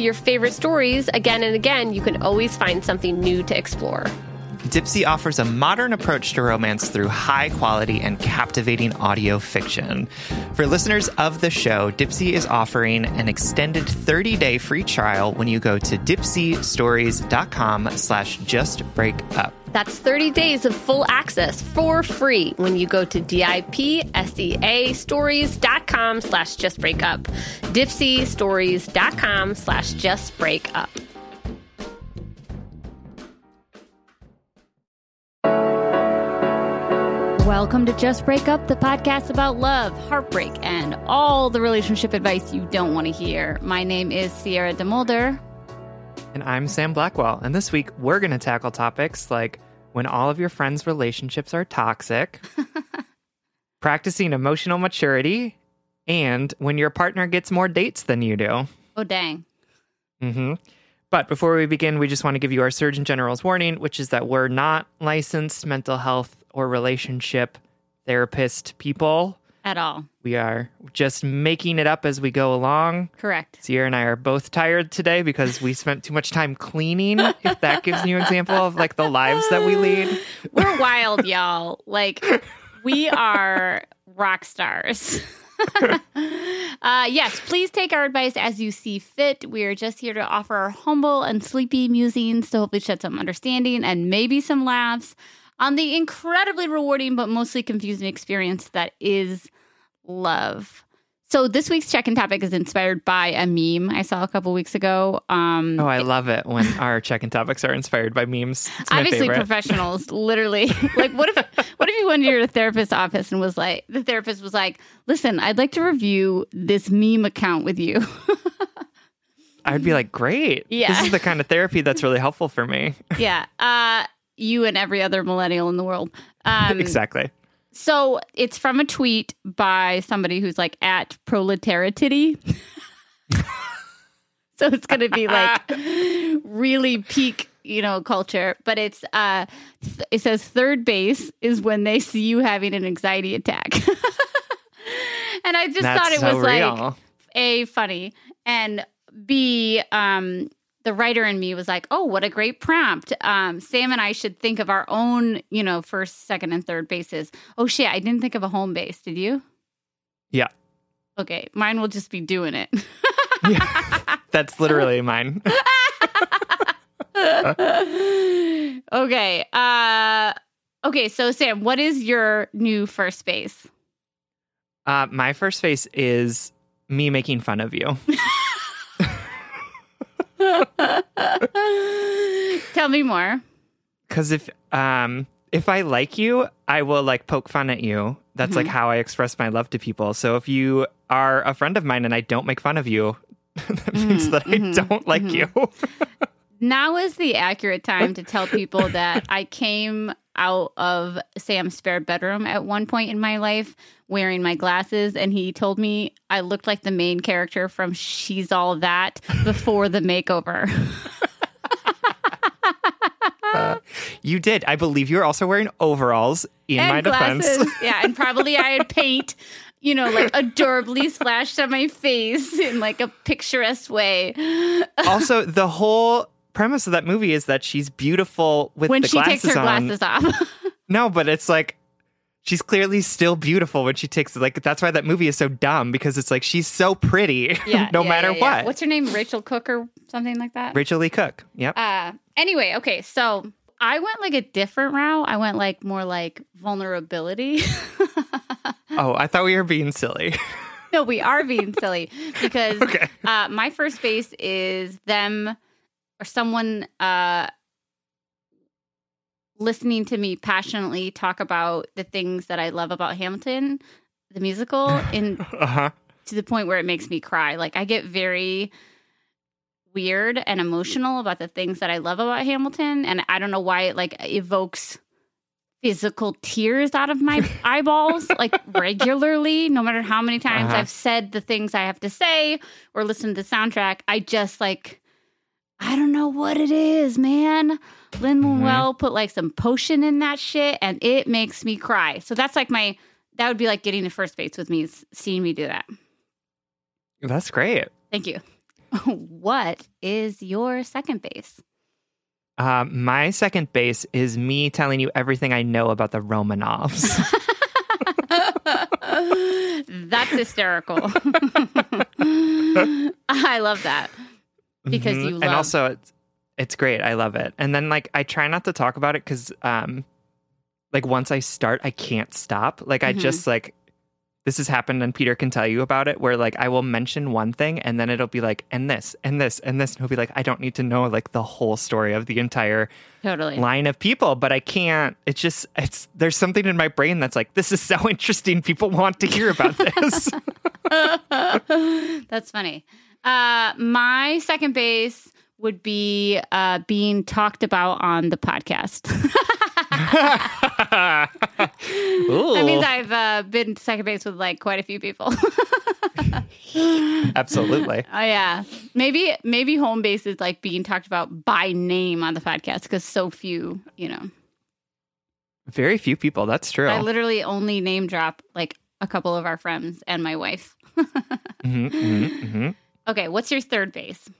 your favorite stories again and again, you can always find something new to explore. Dipsea offers a modern approach to romance through high quality and captivating audio fiction. For listeners of the show, Dipsea is offering an extended 30-day free trial when you go to dipseastories.com slash justbreakup. That's 30 days of full access for free when you go to D-I-P-S-E-A stories.com slash just break justbreakup. Dipseastories.com slash justbreakup. Welcome to Just Break Up, the podcast about love, heartbreak, and all the relationship advice you don't want to hear. My name is Sierra DeMulder. And I'm Sam Blackwell. And this week, we're going to tackle topics like when all of your friends' relationships are toxic, practicing emotional maturity, and when your partner gets more dates than you do. Oh, dang. Mm-hmm. But before we begin, we just want to give you our Surgeon General's warning, which is that we're not licensed mental health or relationship therapist people at all. We are just making it up as we go along. Correct. Sierra and I are both tired today because we spent too much time cleaning. if that gives you an example of like the lives that we lead, we're wild, y'all. Like we are rock stars. uh, yes, please take our advice as you see fit. We are just here to offer our humble and sleepy musings to hopefully shed some understanding and maybe some laughs on the incredibly rewarding but mostly confusing experience that is love. So this week's check-in topic is inspired by a meme I saw a couple weeks ago. Um, oh, I love it when our check-in topics are inspired by memes. Obviously, favorite. professionals. literally, like what if what if you went to your therapist's office and was like, the therapist was like, "Listen, I'd like to review this meme account with you." I'd be like, "Great! Yeah, this is the kind of therapy that's really helpful for me." yeah. Uh, you and every other millennial in the world. Um, exactly. So it's from a tweet by somebody who's like at proletariatity. so it's going to be like really peak, you know, culture. But it's uh, th- it says third base is when they see you having an anxiety attack. and I just That's thought it so was real. like a funny and b um the writer in me was like, "Oh, what a great prompt." Um, Sam and I should think of our own, you know, first, second, and third bases. Oh shit, I didn't think of a home base. Did you? Yeah. Okay, mine will just be doing it. yeah, that's literally mine. okay. Uh, okay. So Sam, what is your new first base? Uh, my first base is me making fun of you. Tell me more. Because if um if I like you, I will like poke fun at you. That's mm-hmm. like how I express my love to people. So if you are a friend of mine and I don't make fun of you, that means mm-hmm. that I mm-hmm. don't like mm-hmm. you. now is the accurate time to tell people that I came out of Sam's spare bedroom at one point in my life wearing my glasses and he told me I looked like the main character from She's All That before the makeover. uh, you did. I believe you were also wearing overalls in and my glasses. defense. yeah, and probably I had paint, you know, like adorably splashed on my face in like a picturesque way. also, the whole premise of that movie is that she's beautiful with glasses. when she takes her on. glasses off. No, but it's like she's clearly still beautiful when she takes it. like that's why that movie is so dumb because it's like she's so pretty yeah, no yeah, matter yeah, yeah. what. What's her name? Rachael Cook or something like that. Rachael Leigh Cook. Yep. Uh, anyway, okay, so I went like a different route. I went like more like vulnerability. oh, I thought we were being silly. no, we are being silly because okay. uh, my first base is them or someone uh, listening to me passionately talk about the things that I love about Hamilton, the musical, in Uh-huh. to the point where it makes me cry. Like I get very weird and emotional about the things that I love about Hamilton, and I don't know why it like evokes physical tears out of my eyeballs like regularly no matter how many times Uh-huh. i've said the things i have to say or listened to the soundtrack i just like i don't know what it is man. Lin-Manuel put like some potion in that shit and it makes me cry. So that's like my that would be like getting to first base with me is seeing me do that. That's great. thank you. What is your second base? Uh, my second base is me telling you everything I know about the Romanovs. That's hysterical. I love that because Mhm. you love. and also it's it's great. I love it. And then like I try not to talk about it because um like once I start, I can't stop. Like I Mhm. just like this has happened and Peter can tell you about it where like I will mention one thing and then it'll be like and this and this and this and he'll be like I don't need to know like the whole story of the entire totally. line of people but I can't it's just it's there's something in my brain that's like this is so interesting people want to hear about this That's funny. Uh, my second base would be uh, being talked about on the podcast. that means I've uh, been second base with like quite a few people. absolutely Oh yeah, maybe maybe home base is like being talked about by name on the podcast because so few, you know. very few people that's true I literally only name drop like a couple of our friends and my wife. Mhm, mhm, mhm. Okay, what's your third base?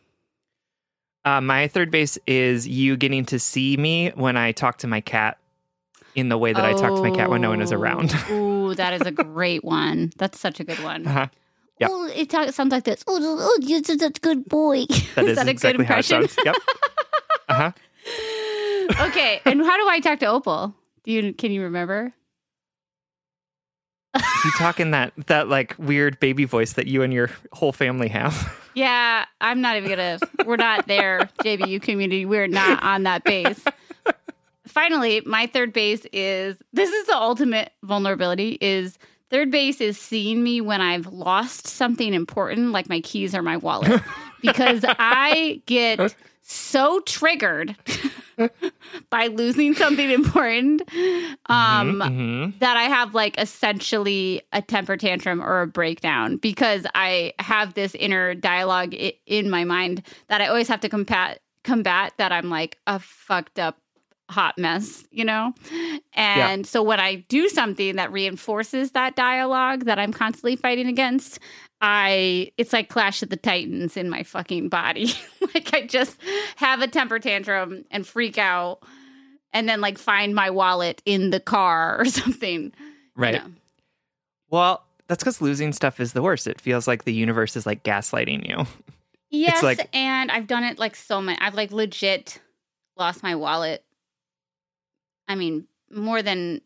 Uh, my third base is you getting to see me when I talk to my cat in the way that I talk to my cat when no one is around. Oh, Ooh, that is a great one. That's such a good one. Uh-huh. Yep. Oh, it talk, sounds like this. Oh, oh, you're such a good boy. That is, that a exactly good how it impression? Yep. Uh-huh. okay, and how do I talk to Opal? Do you can you remember? You talk in that that like weird baby voice that you and your whole family have. Yeah, I'm not even gonna. We're not there, JBU community. We're not on that base. Finally, my third base is this is the ultimate vulnerability. Is third base is seeing me when I've lost something important, like my keys or my wallet, because I get so triggered by losing something important. Um, Mhm. that I have like essentially a temper tantrum or a breakdown because I have this inner dialogue i- in my mind that I always have to combat combat that I'm like a fucked up hot mess, you know? And so when I do something that reinforces that dialogue that I'm constantly fighting against, I it's like Clash of the Titans in my fucking body. like I just have a temper tantrum and freak out and then like find my wallet in the car or something. you Right. know. Well, that's because losing stuff is the worst. It feels like the universe is like gaslighting you. Yes, like- and I've done it like so many. I've like legit lost my wallet. I mean, more than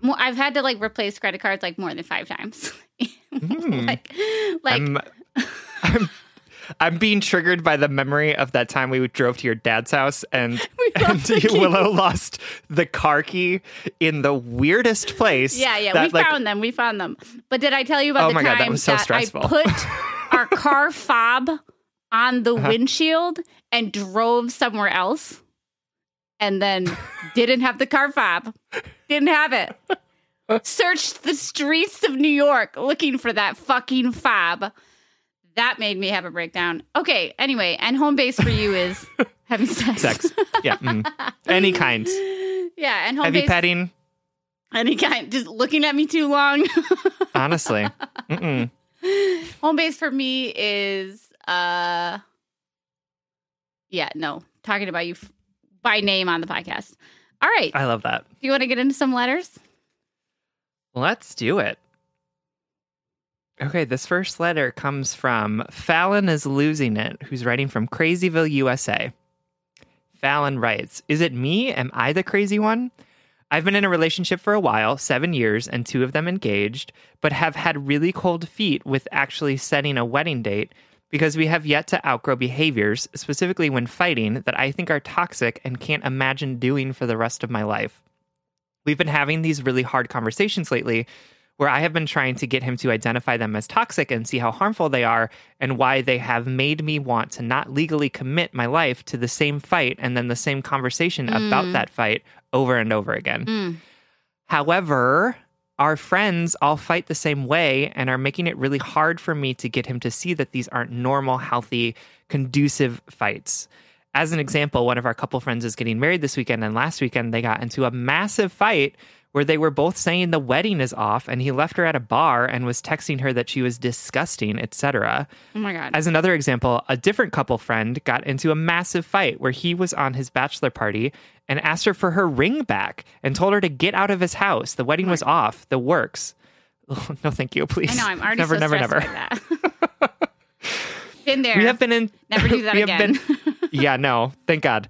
more, I've had to like replace credit cards like more than five times. Hmm. like, like I'm, I'm I'm being triggered by the memory of that time we drove to your dad's house and and lost the key. Willow lost the car key in the weirdest place. yeah, yeah, that, we like, found them. We found them. But did I tell you about Oh the time God, that so I stressful. put our car fob on the Uh-huh. windshield and drove somewhere else, and then didn't have the car fob? Didn't have it. Searched the streets of New York looking for that fucking fob. That made me have a breakdown. Okay, anyway, and home base for you is having sex. sex. Yeah, mm. any kind. Yeah, and home Heavy base petting. any kind. Just looking at me too long. Honestly, Mm-mm. home base for me is uh yeah no talking about you f- by name on the podcast. All right. I love that. Do you want to get into some letters? Let's do it. Okay, this first letter comes from Fallon is losing it, who's writing from Crazyville, USA. Fallon writes, Is it me? Am I the crazy one? I've been in a relationship for a while, seven years, and two of them engaged, but have had really cold feet with actually setting a wedding date because we have yet to outgrow behaviors, specifically when fighting, that I think are toxic and can't imagine doing for the rest of my life. We've been having these really hard conversations lately where I have been trying to get him to identify them as toxic and see how harmful they are and why they have made me want to not legally commit my life to the same fight and then the same conversation about that fight over and over again. Mm. However, our friends all fight the same way and are making it really hard for me to get him to see that these aren't normal, healthy, conducive fights. As an example, one of our couple friends is getting married this weekend, and last weekend they got into a massive fight where they were both saying the wedding is off, and he left her at a bar and was texting her that she was disgusting, etc. Oh my God. As another example, a different couple friend got into a massive fight where he was on his bachelor party and asked her for her ring back and told her to get out of his house. The wedding was off, the works. no, thank you, please. I know. I'm already never, so never, never. Been there. We have been in. Never do that we again. been- yeah, no, thank God.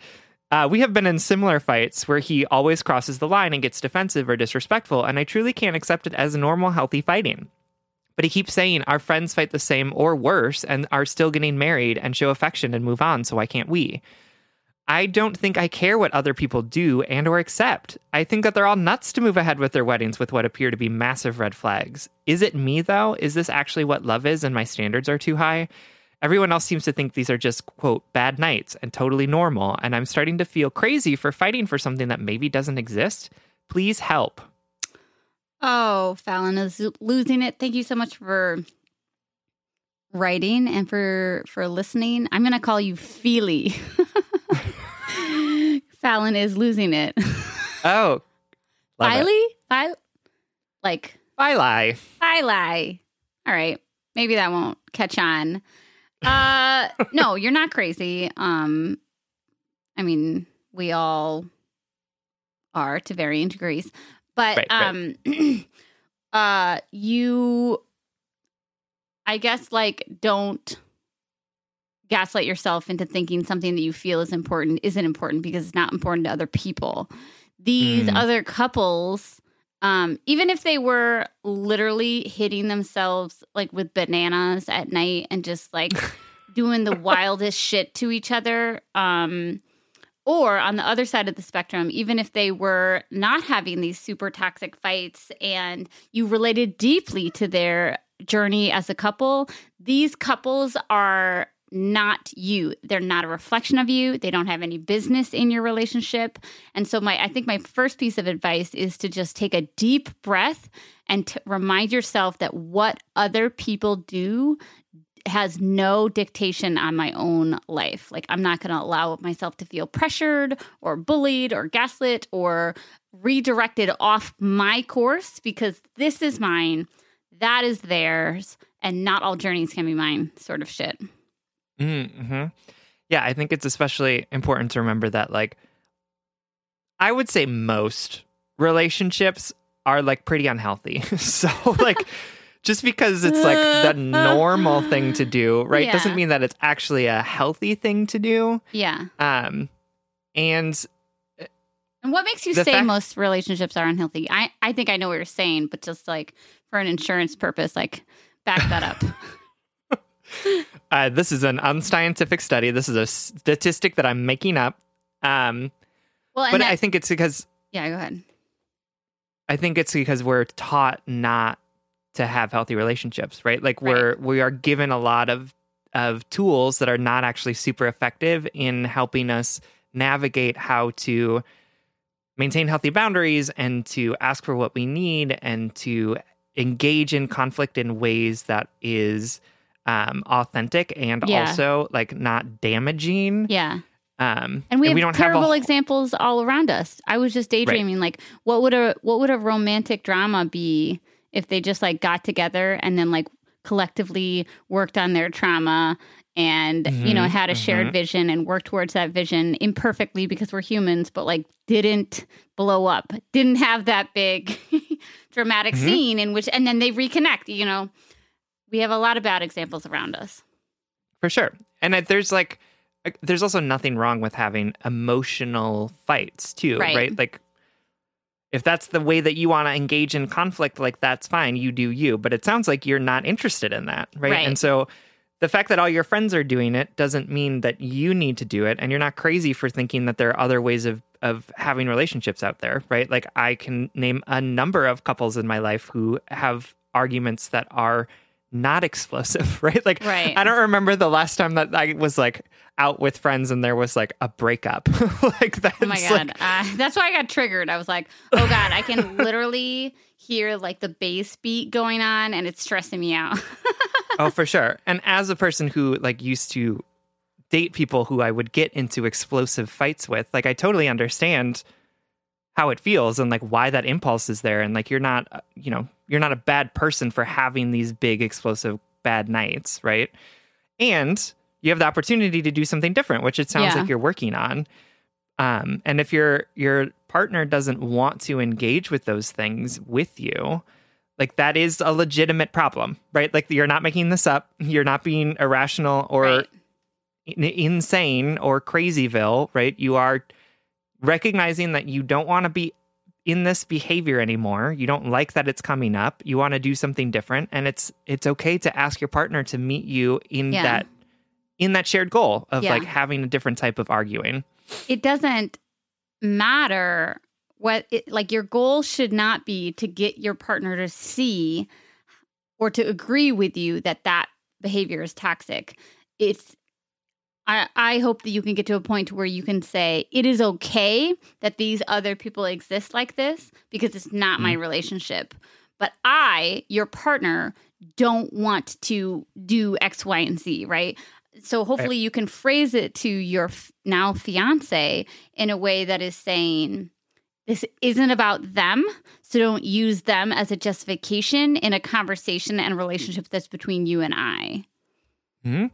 Uh, we have been in similar fights where he always crosses the line and gets defensive or disrespectful, and I truly can't accept it as normal, healthy fighting. But he keeps saying our friends fight the same or worse and are still getting married and show affection and move on, so why can't we? I don't think I care what other people do and or accept. I think that they're all nuts to move ahead with their weddings with what appear to be massive red flags. Is it me though? Is this actually what love is and my standards are too high? Everyone else seems to think these are just, quote, bad nights and totally normal, and I'm starting to feel crazy for fighting for something that maybe doesn't exist. Please help. Oh, Fallon is losing it. Thank you so much for writing and for for listening. I'm gonna call you Feely. Fallon is losing it. Oh. Filey? Fi- like Fili. Filey. All right. Maybe that won't catch on. Uh no, you're not crazy. Um I mean, we all are to varying degrees. But Right, right. um uh you I guess like don't gaslight yourself into thinking something that you feel is important isn't important because it's not important to other people. These Mm. other couples um, even if they were literally hitting themselves like with bananas at night and just like doing the wildest shit to each other, um, or on the other side of the spectrum, even if they were not having these super toxic fights and you related deeply to their journey as a couple, these couples are not you. They're not a reflection of you. They don't have any business in your relationship. And so my I think my first piece of advice is to just take a deep breath and to remind yourself that what other people do has no dictation on my own life. Like I'm not going to allow myself to feel pressured or bullied or gaslit or redirected off my course because this is mine, that is theirs, and not all journeys can be mine sort of shit. Mm-hmm. Yeah, I think it's especially important to remember that, like, I would say most relationships are like pretty unhealthy. so, like, just because it's like the normal thing to do, right, Yeah. doesn't mean that it's actually a healthy thing to do. Yeah. Um, and And what makes you say fact- most relationships are unhealthy? I, I think I know what you're saying, but just like for an insurance purpose, like back that up. uh, this is an unscientific study. This is a statistic that I'm making up. Um, well, but that, I think it's because yeah, go ahead. I think it's because we're taught not to have healthy relationships, right? Like we're we are given a lot of of tools that are not actually super effective in helping us navigate how to maintain healthy boundaries and to ask for what we need and to engage in conflict in ways that is um, authentic and Yeah. also like not damaging. Yeah. Um, And we have don't terrible have examples all around us. I was just daydreaming like what would a what would a romantic drama be if they just like got together and then like collectively worked on their trauma and you know Mhm, had a shared mhm. vision and worked towards that vision imperfectly because we're humans but like didn't blow up didn't have that big dramatic Mhm. scene in which and then they reconnect you know we have a lot of bad examples around us For sure. And there's like, uh, there's also nothing wrong with having emotional fights too, Right. right? Like, if that's the way that you want to engage in conflict, like that's fine. You do you. But it sounds like you're not interested in that, right? Right. And so the fact that all your friends are doing it doesn't mean that you need to do it. And you're not crazy for thinking that there are other ways of, of having relationships out there, right? Like, I can name a number of couples in my life who have arguments that are not explosive, right? Like, Right. I don't remember the last time that I was like out with friends and there was like a breakup. like that's oh my god like, uh, that's why i got triggered i was like oh god i can literally hear like the bass beat going on and it's stressing me out oh, for sure. And as a person who like used to date people who I would get into explosive fights with, like I totally understand how it feels and like why that impulse is there. And like you're not, uh, you know, you're not a bad person for having these big explosive bad nights, right? And you have the opportunity to do something different, which it sounds Yeah. like you're working on. Um, and if your your partner doesn't want to engage with those things with you, like that is a legitimate problem, right? Like you're not making this up. You're not being irrational or Right. in- insane or crazyville, right? You are recognizing that you don't want to be in this behavior anymore. You don't like that it's coming up. You want to do something different and it's it's okay to ask your partner to meet you in Yeah. that in that shared goal of Yeah. like having a different type of arguing. it doesn't matter what it, like your goal should not be to get your partner to see or to agree with you that that behavior is toxic it's I, I hope that you can get to a point where you can say it is okay that these other people exist like this because it's not my relationship. But i your partner don't want to do x y and z right? So hopefully you can phrase it to your f- now fiance in a way that is saying this isn't about them so don't use them as a justification in a conversation and relationship that's between you and i. Hmm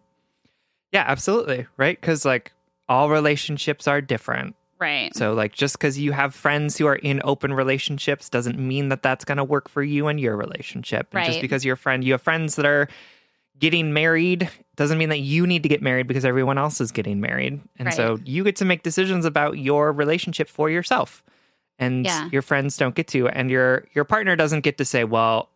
Yeah, absolutely. Right? Because like all relationships are different. right So like just because you have friends who are in open relationships doesn't mean that that's going to work for you and your relationship. And just because you're friend, you have friends that are getting married doesn't mean that you need to get married because everyone else is getting married. And so you get to make decisions about your relationship for yourself. And Yeah. your friends don't get to and your your partner doesn't get to say, "Well,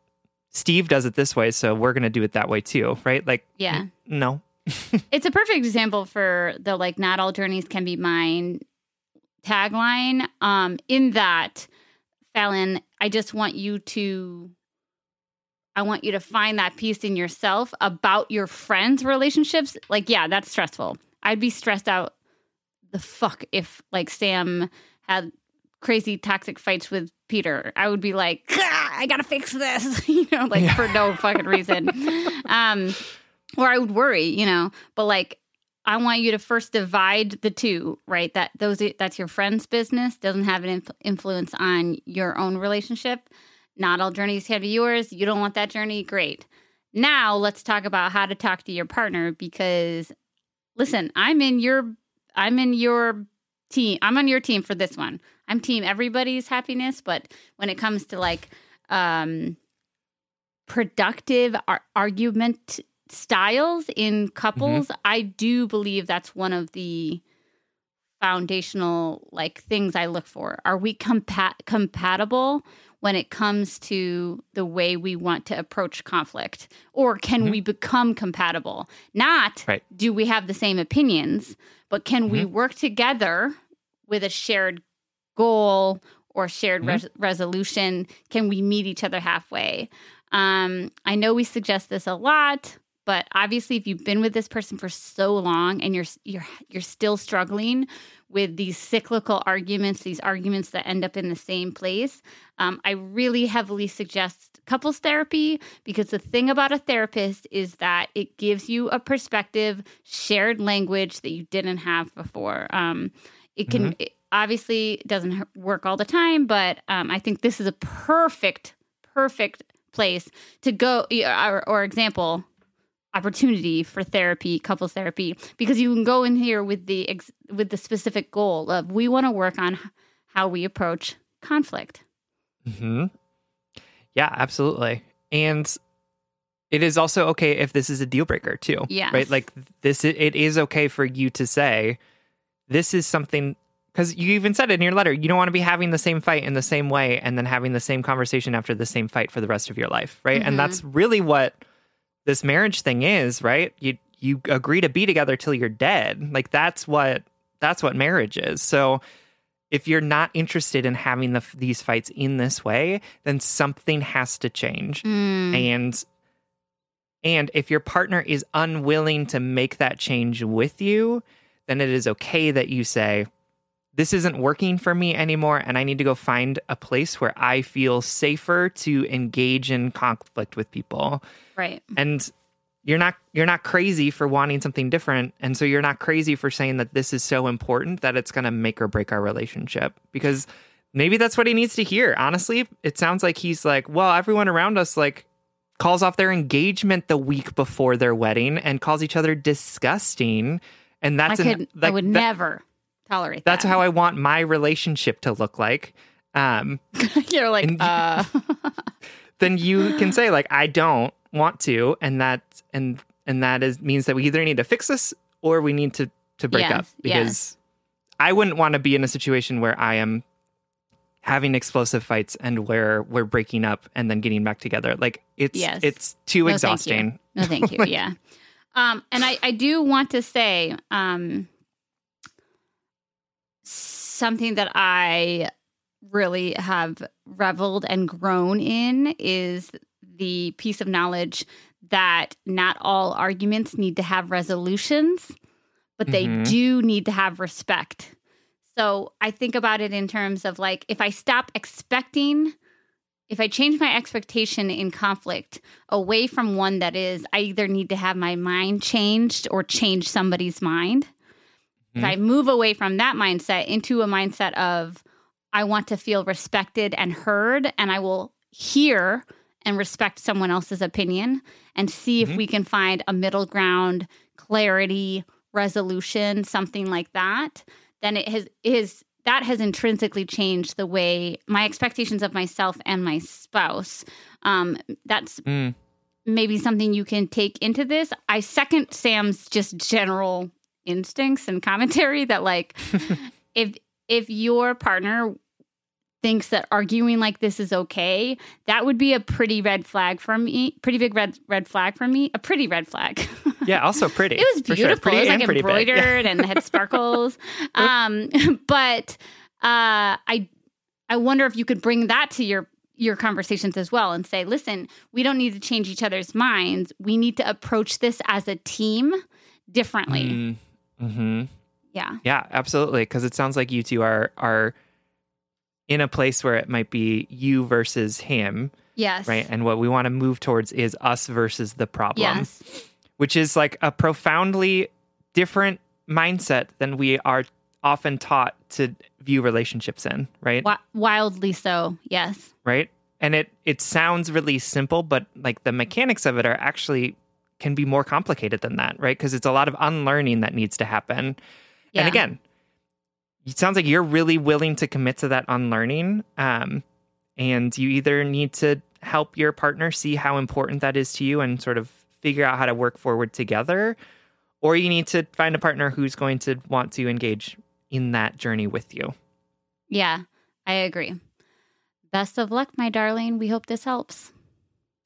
Steve does it this way, so we're going to do it that way too." Right? Like yeah n- no. It's a perfect example for the like not all journeys can be mine tagline. Um in that fallon i just want you to i want you to find that peace in yourself about your friends relationships. Like yeah that's stressful. I'd be stressed out the fuck if like sam had crazy toxic fights with peter. I would be like i gotta fix this you know like Yeah. for no fucking reason. Um or I would worry, you know. But like, I want you to first divide the two, right? That those that's your friend's business doesn't have an inf- influence on your own relationship. Not all journeys be yours. You don't want that journey, great. Now let's talk about how to talk to your partner because, listen, I'm in your I'm in your team. I'm on your team for this one. I'm team everybody's happiness, but when it comes to like um productive ar- argument styles in couples i do believe that's one of the foundational like things i look for. Are we compa- compatible when it comes to the way we want to approach conflict? Or can Mhm. we become compatible? Not Right. do we have the same opinions but can we work together with a shared goal or shared Mhm. res- resolution? Can we meet each other halfway? Um, i know we suggest this a lot but obviously if you've been with this person for so long and you're you're you're still struggling with these cyclical arguments these arguments that end up in the same place um, i really heavily suggest couples therapy because the thing about a therapist is that it gives you a perspective shared language that you didn't have before. Um, it can it obviously doesn't work all the time but um, i think this is a perfect perfect place to go or, or example opportunity for therapy, couples therapy, because you can go in here with the ex- with the specific goal of we want to work on how we approach conflict. hmm Yeah, absolutely. And it is also okay if this is a deal breaker too. Yes. Right? Like this it is okay for you to say this is something cuz you even said it in your letter, you don't want to be having the same fight in the same way and then having the same conversation after the same fight for the rest of your life, right? Mhm. And that's really what this marriage thing is, right? You you agree to be together till you're dead. Like that's what that's what marriage is. So if you're not interested in having the, these fights in this way, then something has to change. Mm, And and if your partner is unwilling to make that change with you, then it is okay that you say this isn't working for me anymore and I need to go find a place where I feel safer to engage in conflict with people right. and you're not you're not crazy for wanting something different and so you're not crazy for saying that this is so important that it's going to make or break our relationship because maybe that's what he needs to hear honestly it sounds like he's like well everyone around us like calls off their engagement the week before their wedding and calls each other disgusting and that's I an- could. I would that- never tolerate that's that. how I want my relationship to look like um You're like, And- uh, then you can say like I don't want to, and that and and that is means that we either need to fix this or we need to to break Yes, up because I wouldn't want to be in a situation where I am having explosive fights and where we're breaking up and then getting back together. Like it's Yes. it's too No, thank exhausting. no, thank you. yeah. Um, and I, I do want to say um, something that I really have reveled and grown in is the piece of knowledge that not all arguments need to have resolutions, but they Mhm. do need to have respect. So I think about it in terms of like if I stop expecting, if I change my expectation in conflict away from one that is, I either need to have my mind changed or change somebody's mind. If Mhm. I move away from that mindset into a mindset of, I want to feel respected and heard, and I will hear and respect someone else's opinion and see if Mhm. we can find a middle ground, clarity, resolution, something like that, then it has is that has intrinsically changed the way my expectations of myself and my spouse. Um, that's Mm. maybe something you can take into this. I second Sam's just general instincts and commentary that like if if your partner thinks that arguing like this is okay, that would be a pretty red flag for me. Pretty big red red flag for me. A pretty red flag. Yeah, also pretty. It was sure. beautiful. Pretty It was like pretty big. Yeah. embroidered and had sparkles. um, but uh, I I wonder if you could bring that to your your conversations as well and say, listen, we don't need to change each other's minds. We need to approach this as a team differently. Mm. Hmm Yeah. Yeah, absolutely. Because it sounds like you two are are in a place where it might be you versus him, Yes. right? And what we want to move towards is us versus the problem, Yes. which is like a profoundly different mindset than we are often taught to view relationships in, right? Wi- wildly so. Yes. Right? And it it sounds really simple, but like the mechanics of it are actually can be more complicated than that, right? Because it's a lot of unlearning that needs to happen. Yeah. And again, it sounds like you're really willing to commit to that unlearning. Um, and you either need to help your partner see how important that is to you and sort of figure out how to work forward together, or you need to find a partner who's going to want to engage in that journey with you. Yeah. I agree. Best of luck, my darling. We hope this helps.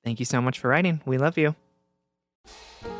Thank you so much for writing. We love you. Thank you.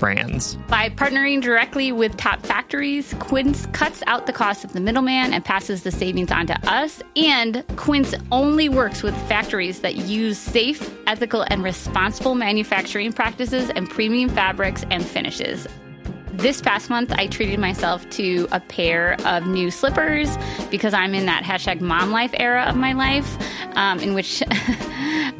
brands. By partnering directly with top factories, Quince cuts out the cost of the middleman and passes the savings on to us. And Quince only works with factories that use safe, ethical, and responsible manufacturing practices and premium fabrics and finishes. This past month, I treated myself to a pair of new slippers because I'm in that hashtag mom life era of my life, um, in which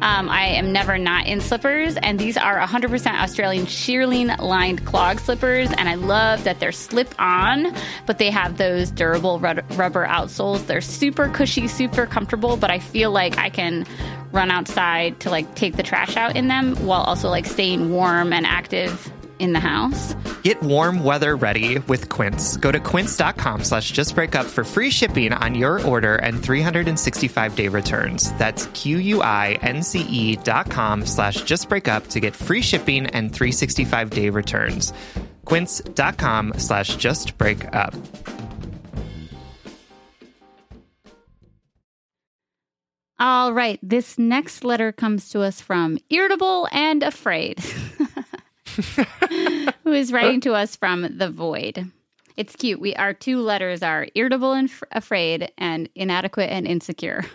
um, I am never not in slippers. And these are 100% Australian shearling lined clog slippers. And I love that they're slip on, but they have those durable rubber outsoles. They're super cushy, super comfortable, but I feel like I can run outside to like take the trash out in them while also like staying warm and active in the house. Get warm weather ready with Quince. Go to quince.com slash justbreakup for free shipping on your order and 365 day returns. That's Q-U-I-N-C-E dot com slash justbreakup to get free shipping and 365 day returns. Quince.com slash justbreakup. All right, this next letter comes to us from Irritable and Afraid. who is writing to us from the void. It's cute. We our two letters are irritable and f- afraid and inadequate and insecure.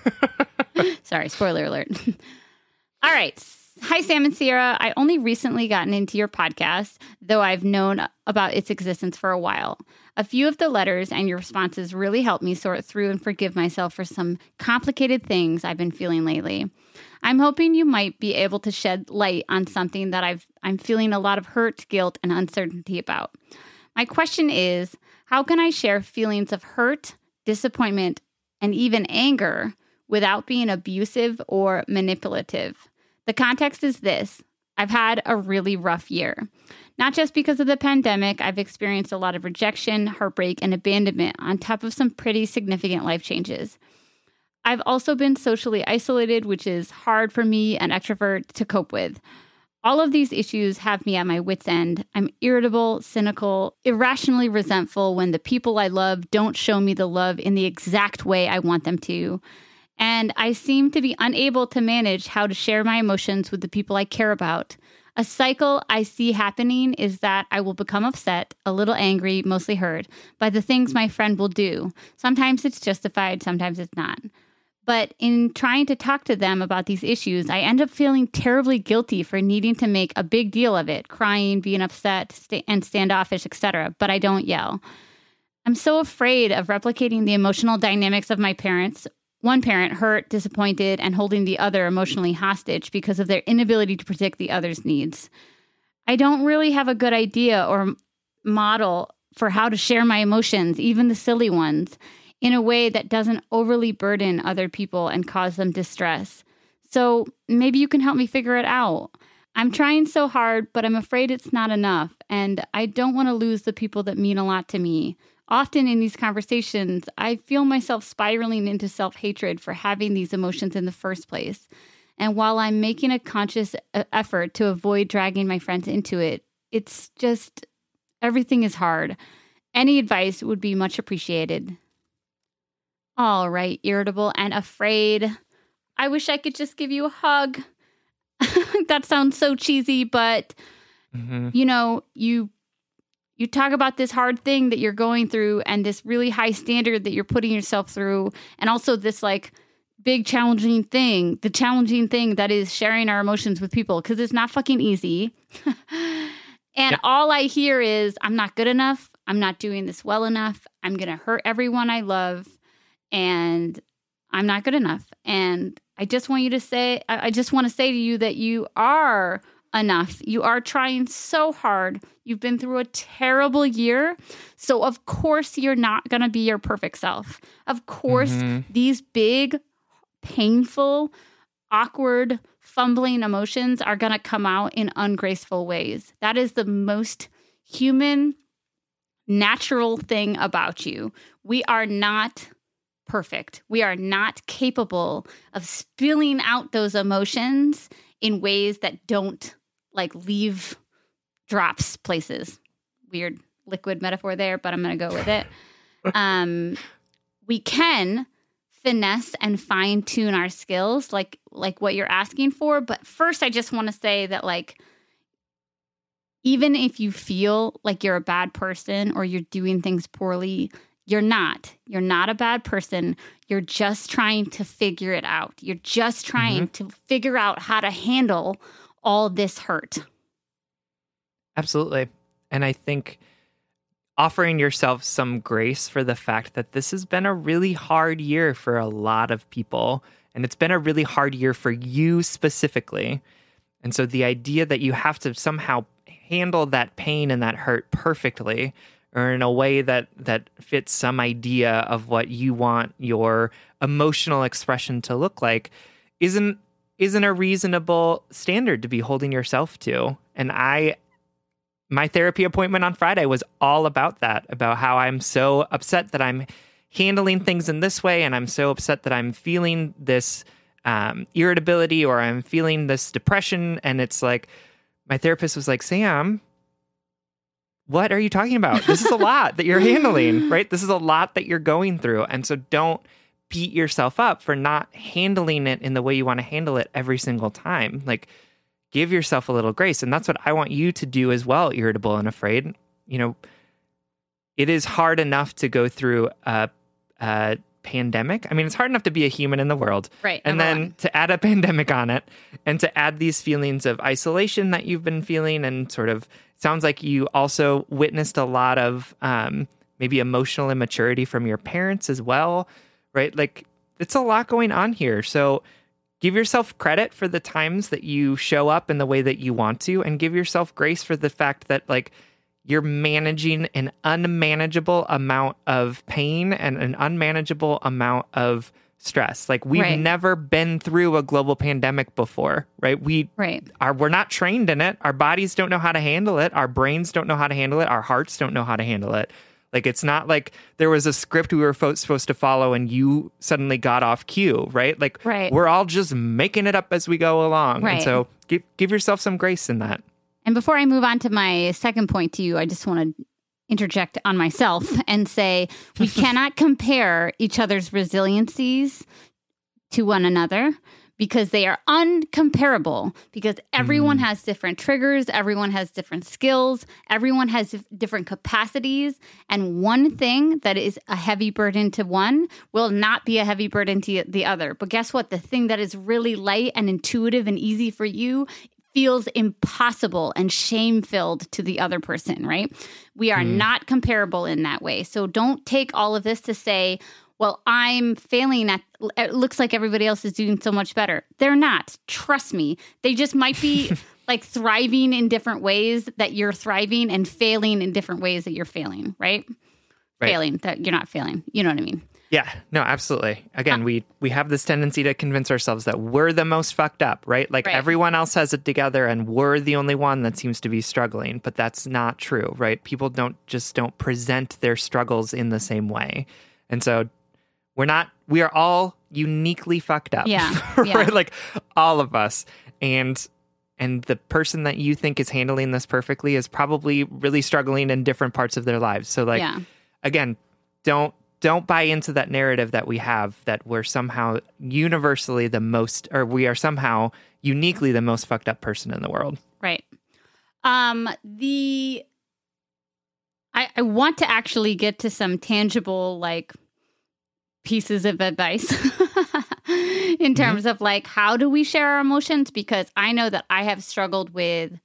Sorry, spoiler alert. All right. Hi, Sam and Sierra. I only recently gotten into your podcast, though I've known about its existence for a while. A few of the letters and your responses really helped me sort through and forgive myself for some complicated things I've been feeling lately. I'm hoping you might be able to shed light on something that I've I'm feeling a lot of hurt, guilt, and uncertainty about. My question is, how can I share feelings of hurt, disappointment, and even anger without being abusive or manipulative? The context is this. I've had a really rough year. Not just because of the pandemic, I've experienced a lot of rejection, heartbreak, and abandonment on top of some pretty significant life changes. I've also been socially isolated, which is hard for me, an extrovert, to cope with. All of these issues have me at my wits' end. I'm irritable, cynical, irrationally resentful when the people I love don't show me the love in the exact way I want them to. And I seem to be unable to manage how to share my emotions with the people I care about. A cycle I see happening is that I will become upset, a little angry, mostly hurt by the things my friend will do. Sometimes it's justified, sometimes it's not. But in trying to talk to them about these issues, I end up feeling terribly guilty for needing to make a big deal of it, crying, being upset, st- and standoffish, etc. But I don't yell. I'm so afraid of replicating the emotional dynamics of my parents. One parent hurt, disappointed, and holding the other emotionally hostage because of their inability to protect the other's needs. I don't really have a good idea or model for how to share my emotions, even the silly ones. In a way that doesn't overly burden other people and cause them distress. So maybe you can help me figure it out. I'm trying so hard, but I'm afraid it's not enough. And I don't want to lose the people that mean a lot to me. Often in these conversations, I feel myself spiraling into self hatred for having these emotions in the first place. And while I'm making a conscious uh, effort to avoid dragging my friends into it, it's just everything is hard. Any advice would be much appreciated. All right, irritable and afraid. I wish I could just give you a hug. that sounds so cheesy, but mm-hmm. you know, you you talk about this hard thing that you're going through and this really high standard that you're putting yourself through and also this like big challenging thing, the challenging thing that is sharing our emotions with people because it's not fucking easy. and all I hear is, I'm not good enough. I'm not doing this well enough. I'm going to hurt everyone I love. And I'm not good enough. And I just want you to say, I just want to say to you that you are enough. You are trying so hard. You've been through a terrible year. So, of course, you're not going to be your perfect self. Of course, mm-hmm. these big, painful, awkward, fumbling emotions are going to come out in ungraceful ways. That is the most human, natural thing about you. We are not perfect. We are not capable of spilling out those emotions in ways that don't like leave drops places. Weird liquid metaphor there, but I'm going to go with it. Um, we can finesse and fine tune our skills like like what you're asking for but first i just want to say that like even if you feel like you're a bad person or you're doing things poorly you're not you're not a bad person you're just trying to figure it out you're just trying mm-hmm. to figure out how to handle all this hurt absolutely and i think offering yourself some grace for the fact that this has been a really hard year for a lot of people. And it's been a really hard year for you specifically. And so the idea that you have to somehow handle that pain and that hurt perfectly or in a way that that fits some idea of what you want your emotional expression to look like isn't isn't a reasonable standard to be holding yourself to. And I my therapy appointment on Friday was all about that, about how I'm so upset that I'm handling things in this way, and I'm so upset that I'm feeling this um, irritability or I'm feeling this depression. And it's like, my therapist was like, Sam, what are you talking about? This is a lot that you're handling, right? This is a lot that you're going through. And so don't beat yourself up for not handling it in the way you want to handle it every single time. Like, give yourself a little grace. And that's what I want you to do as well, irritable and afraid. You know, it is hard enough to go through a, a pandemic. I mean, it's hard enough to be a human in the world. Right. And then to add a pandemic on it and to add these feelings of isolation that you've been feeling and sort of sounds like you also witnessed a lot of um, maybe emotional immaturity from your parents as well. Right. Like it's a lot going on here. So, give yourself credit for the times that you show up in the way that you want to and give yourself grace for the fact that like you're managing an unmanageable amount of pain and an unmanageable amount of stress. Like we've right. never been through a global pandemic before, right? We right. are we're not trained in it. Our bodies don't know how to handle it. Our brains don't know how to handle it. Our hearts don't know how to handle it. Like it's not like there was a script we were fo- supposed to follow and you suddenly got off cue, right? Like right. we're all just making it up as we go along. Right. And so give give yourself some grace in that. And before I move on to my second point to you, I just want to interject on myself and say we cannot compare each other's resiliencies to one another because they are uncomparable because everyone mm. has different triggers, everyone has different skills, everyone has different capacities, and one thing that is a heavy burden to one will not be a heavy burden to the other. But guess what? The thing that is really light and intuitive and easy for you feels impossible and shame filled to the other person, right? We are mm. not comparable in that way. So don't take all of this to say, well, I'm failing at it looks like everybody else is doing so much better. They're not. Trust me. They just might be like thriving in different ways that you're thriving and failing in different ways that you're failing, right? right? Failing that you're not failing. You know what I mean? Yeah, no, absolutely. Again, we we have this tendency to convince ourselves that we're the most fucked up, right? Like right. everyone else has it together and we're the only one that seems to be struggling, but that's not true, right? People don't just don't present their struggles in the same way. And so we're not we are all uniquely fucked up. Yeah. yeah. right? Like all of us. And and the person that you think is handling this perfectly is probably really struggling in different parts of their lives. So like yeah. again, don't don't buy into that narrative that we have that we're somehow universally the most or we are somehow uniquely the most fucked up person in the world. Right. Um the I, I want to actually get to some tangible like pieces of advice in mm-hmm. terms mm-hmm. of like how do we share our emotions because I know that I have struggled with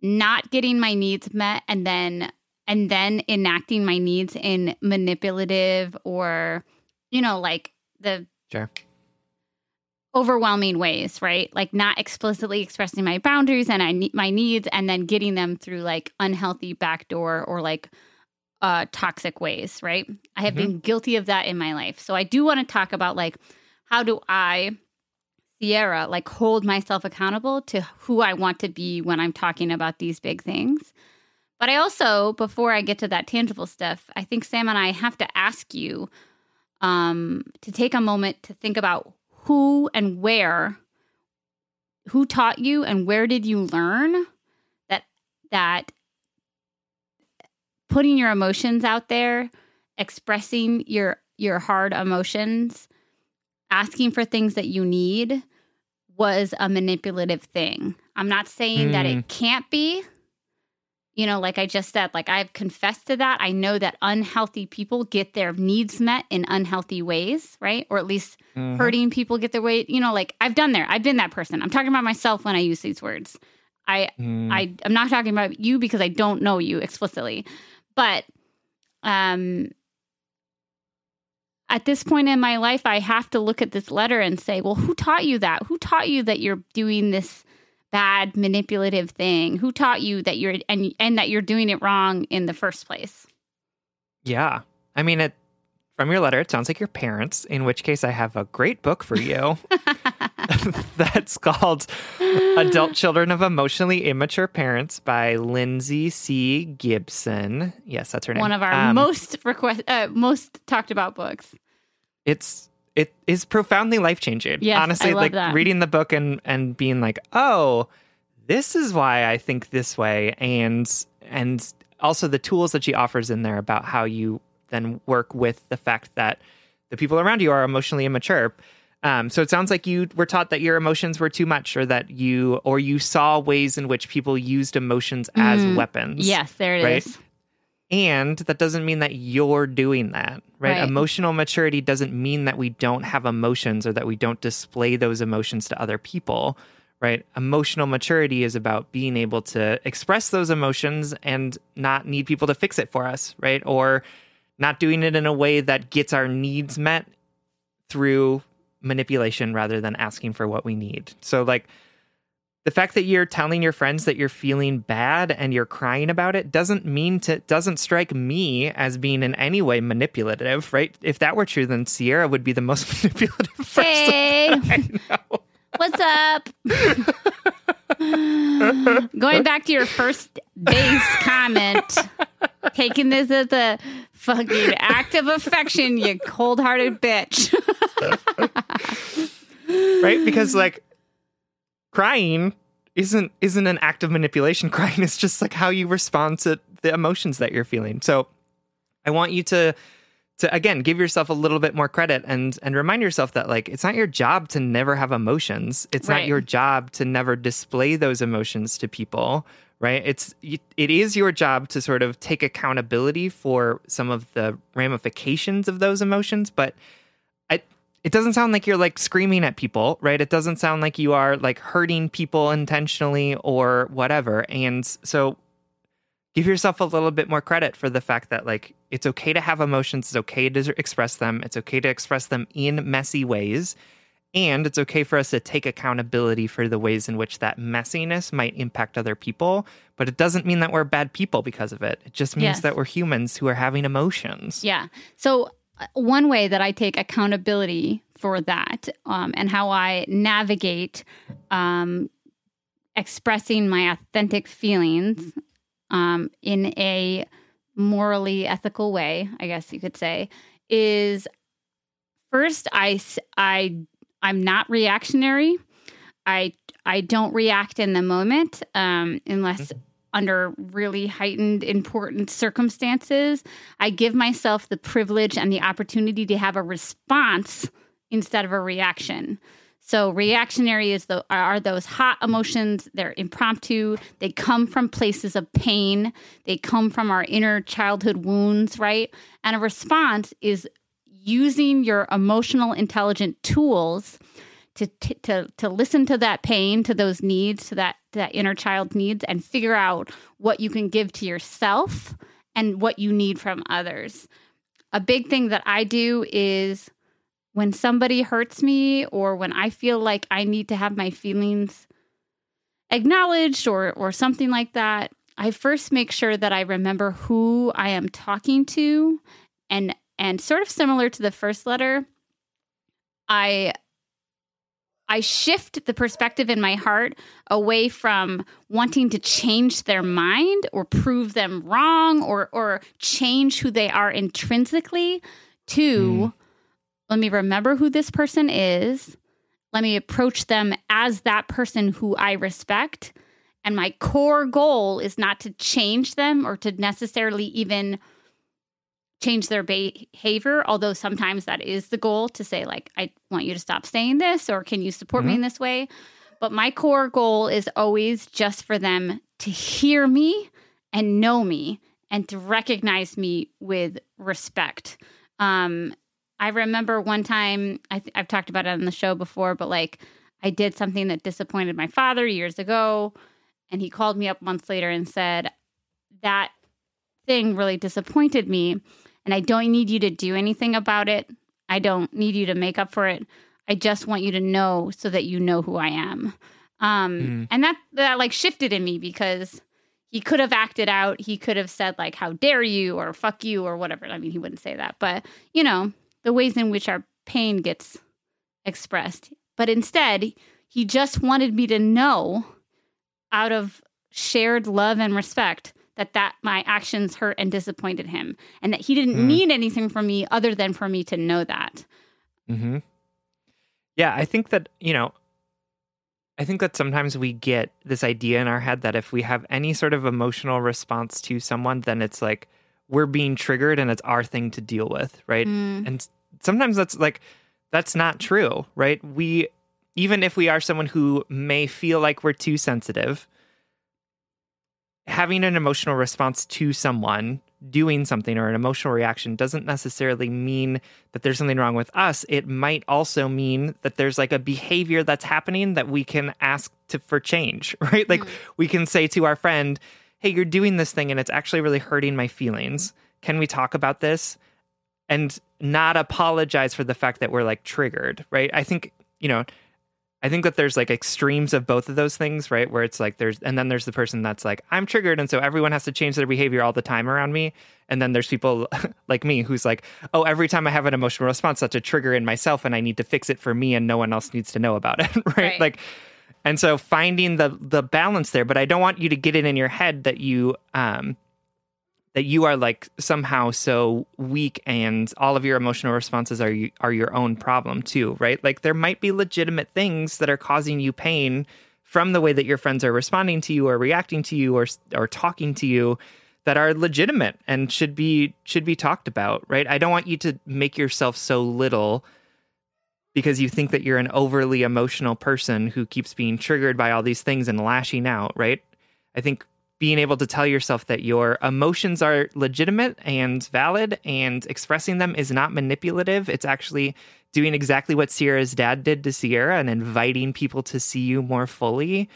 not getting my needs met and then and then enacting my needs in manipulative or you know like the sure. overwhelming ways right? Like not explicitly expressing my boundaries and i need my needs and then getting them through like unhealthy backdoor or like uh toxic ways right? I have mm-hmm. been guilty of that in my life. So i do want to talk about like how do i sierra like hold myself accountable to who i want to be when i'm talking about these big things but I also, before I get to that tangible stuff, I think Sam and I have to ask you um, to take a moment to think about who and where, who taught you and where did you learn that that putting your emotions out there, expressing your your hard emotions, asking for things that you need was a manipulative thing. I'm not saying mm. that it hmm. can't be you know, like I just said, like I've confessed to that. I know that unhealthy people get their needs met in unhealthy ways, right? Or at least mm-hmm. hurting people get their way, you know, like I've done there. I've been that person. I'm talking about myself when I use these words. I mm. I I'm not talking about you because I don't know you explicitly. But um at this point in my life I have to look at this letter and say, well, who taught you that? Who taught you that you're doing this bad manipulative thing? Who taught you that you're and and that you're doing it wrong in the first place? Yeah. I mean it from your letter it sounds like your parents, in which case I have a great book for you. That's called Adult Children of Emotionally Immature Parents by Lindsay C. Gibson. Yes, that's her name. One of our um, most request uh, most talked about books. It's it is profoundly life changing. Yes, honestly, like that. reading the book and and being like, oh, this is why I think this way, and and also the tools that she offers in there about how you then work with the fact that the people around you are emotionally immature. Um, so it sounds like you were taught that your emotions were too much, or that you or you saw ways in which people used emotions as mm, weapons. Yes, there it right? is. And that doesn't mean that you're doing that, right? right? Emotional maturity doesn't mean that we don't have emotions or that we don't display those emotions to other people, right? Emotional maturity is about being able to express those emotions and not need people to fix it for us, right? Or not doing it in a way that gets our needs met through manipulation rather than asking for what we need. So, like, the fact that you're telling your friends that you're feeling bad and you're crying about it doesn't mean to doesn't strike me as being in any way manipulative, right? If that were true, then Sierra would be the most manipulative person. Hey, what's up? Going back to your first base comment, taking this as a fucking act of affection, you cold-hearted bitch. right? Because like crying isn't isn't an act of manipulation. Crying is just like how you respond to the emotions that you're feeling. So I want you to to again give yourself a little bit more credit and and remind yourself that like it's not your job to never have emotions. It's right. not your job to never display those emotions to people, right? It's it is your job to sort of take accountability for some of the ramifications of those emotions, but it doesn't sound like you're like screaming at people, right? It doesn't sound like you are like hurting people intentionally or whatever. And so give yourself a little bit more credit for the fact that like it's okay to have emotions, it's okay to express them, it's okay to express them in messy ways. And it's okay for us to take accountability for the ways in which that messiness might impact other people. But it doesn't mean that we're bad people because of it. It just means yes. that we're humans who are having emotions. Yeah. So one way that I take accountability for that um, and how I navigate um, expressing my authentic feelings um, in a morally ethical way, I guess you could say, is first I I I'm not reactionary. I I don't react in the moment um, unless mm-hmm. Under really heightened important circumstances. I give myself the privilege and the opportunity to have a response instead of a reaction. So reactionary is the are those hot emotions. They're impromptu. They come from places of pain. They come from our inner childhood wounds, right? And a response is using your emotional intelligent tools to to to listen to that pain, to those needs, to that that inner child needs, and figure out what you can give to yourself and what you need from others. A big thing that I do is when somebody hurts me or when I feel like I need to have my feelings acknowledged or or something like that, I first make sure that I remember who I am talking to and and sort of similar to the first letter, I I shift the perspective in my heart away from wanting to change their mind or prove them wrong or or change who they are intrinsically to mm. let me remember who this person is. Let me approach them as that person who I respect. And my core goal is not to change them or to necessarily even change their behavior although sometimes that is the goal to say like i want you to stop saying this or can you support mm-hmm. me in this way? But my core goal is always just for them to hear me and know me and to recognize me with respect. Um i remember one time I th- i've talked about it on the show before but like i did something that disappointed my father years ago and he called me up months later and said that thing really disappointed me and I don't need you to do anything about it. I don't need you to make up for it. I just want you to know so that you know who I am. Um, mm. And that that like shifted in me because he could have acted out. He could have said like "How dare you" or "Fuck you" or whatever. I mean, he wouldn't say that, but you know the ways in which our pain gets expressed. But instead, he just wanted me to know, out of shared love and respect, that that my actions hurt and disappointed him and that he didn't mm. need anything from me other than for me to know that hmm yeah i think that you know i think that sometimes we get this idea in our head that if we have any sort of emotional response to someone then it's like we're being triggered and it's our thing to deal with right mm. and sometimes that's like that's not true right we even if we are someone who may feel like we're too sensitive having an emotional response to someone doing something or an emotional reaction doesn't necessarily mean that there's something wrong with us. It might also mean that there's like a behavior that's happening that we can ask to for change, right? Like mm. we can say to our friend, "Hey, you're doing this thing and it's actually really hurting my feelings. Can we talk about this?" And not apologize for the fact that we're like triggered, right? I think, you know, I think that there's like extremes of both of those things, right? Where it's like there's, and then there's the person that's like, I'm triggered. And so everyone has to change their behavior all the time around me. And then there's people like me who's like, oh, every time I have an emotional response, that's a trigger in myself and I need to fix it for me and no one else needs to know about it, right? right? Like, and so finding the the balance there, but I don't want you to get it in your head that you um that you are like somehow so weak and all of your emotional responses are are your own problem too, right? Like there might be legitimate things that are causing you pain from the way that your friends are responding to you or reacting to you or or talking to you that are legitimate and should be should be talked about, right? I don't want you to make yourself so little because you think that you're an overly emotional person who keeps being triggered by all these things and lashing out, right? I think being able to tell yourself that your emotions are legitimate and valid and expressing them is not manipulative. It's actually doing exactly what Sierra's dad did to Sierra and inviting people to see you more fully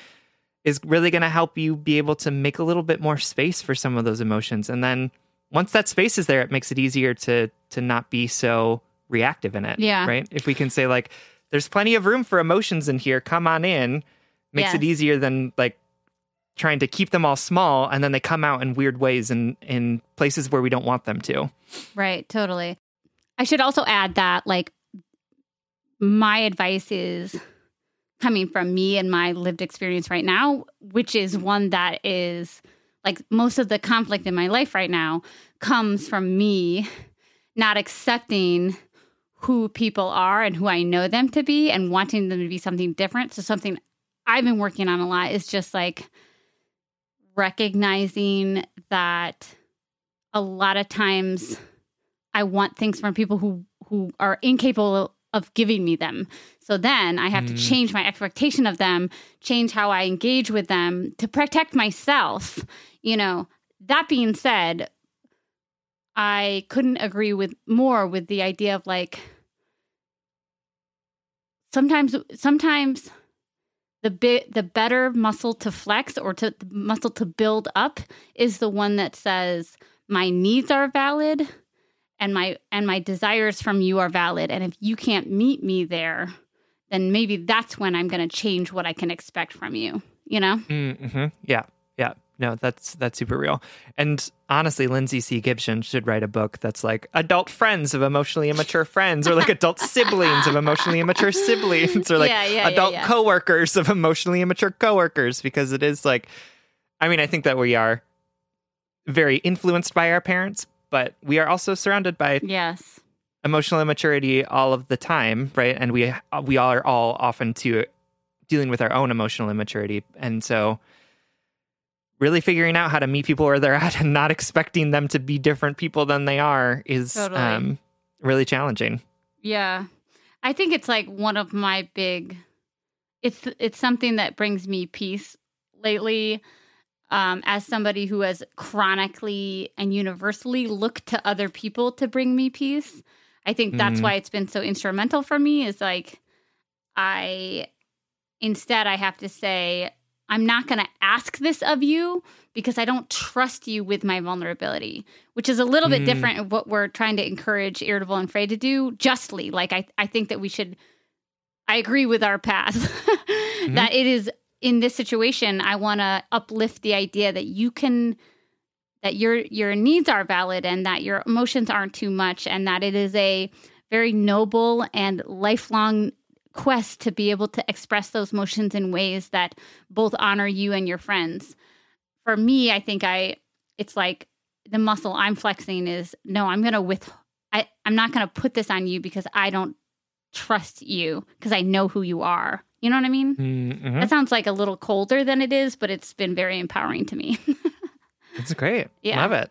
is really going to help you be able to make a little bit more space for some of those emotions. And then once that space is there, it makes it easier to to not be so reactive in it. Yeah. Right. If we can say like, there's plenty of room for emotions in here, come on in, makes yes. it easier than like trying to keep them all small and then they come out in weird ways and in places where we don't want them to. Right, totally. I should also add that like my advice is coming from me and my lived experience right now, which is one that is like most of the conflict in my life right now comes from me not accepting who people are and who I know them to be and wanting them to be something different. So, something I've been working on a lot is just like recognizing that a lot of times I want things from people who who are incapable of giving me them. So then I have mm. to change my expectation of them, change how I engage with them to protect myself. You know, that being said, I couldn't agree with more with the idea of like sometimes sometimes the bit the better muscle to flex or to muscle to build up is the one that says my needs are valid and my and my desires from you are valid. And if you can't meet me there then maybe that's when i'm going to change what i can expect from you you know? Mm-hmm. yeah. Yeah no, that's that's super real. And honestly, Lindsay C. Gibson should write a book that's like adult friends of emotionally immature friends, or like adult siblings of emotionally immature siblings, or like yeah, yeah, adult yeah, coworkers of emotionally immature coworkers, because it is like, I mean, I think that we are very influenced by our parents, but we are also surrounded by yes emotional immaturity all of the time, right? And we we are all often to dealing with our own emotional immaturity, and so really figuring out how to meet people where they're at and not expecting them to be different people than they are is totally. um, really challenging. Yeah. I think it's like one of my big it's it's something that brings me peace lately um, as somebody who has chronically and universally looked to other people to bring me peace. I think that's mm. why it's been so instrumental for me is like I instead I have to say I'm not going to ask this of you because I don't trust you with my vulnerability, which is a little mm. bit different of what we're trying to encourage Irritable and Afraid to do justly. Like, I, I think that we should, I agree with our path mm-hmm. that it is in this situation, I want to uplift the idea that you can that your your needs are valid and that your emotions aren't too much and that it is a very noble and lifelong quest to be able to express those emotions in ways that both honor you and your friends. For me, I think I it's like the muscle I'm flexing is no, I'm going to with I I'm not going to put this on you because I don't trust you because I know who you are. You know what I mean? Mm-hmm. That sounds like a little colder than it is, but it's been very empowering to me. it's great. Yeah. Love it.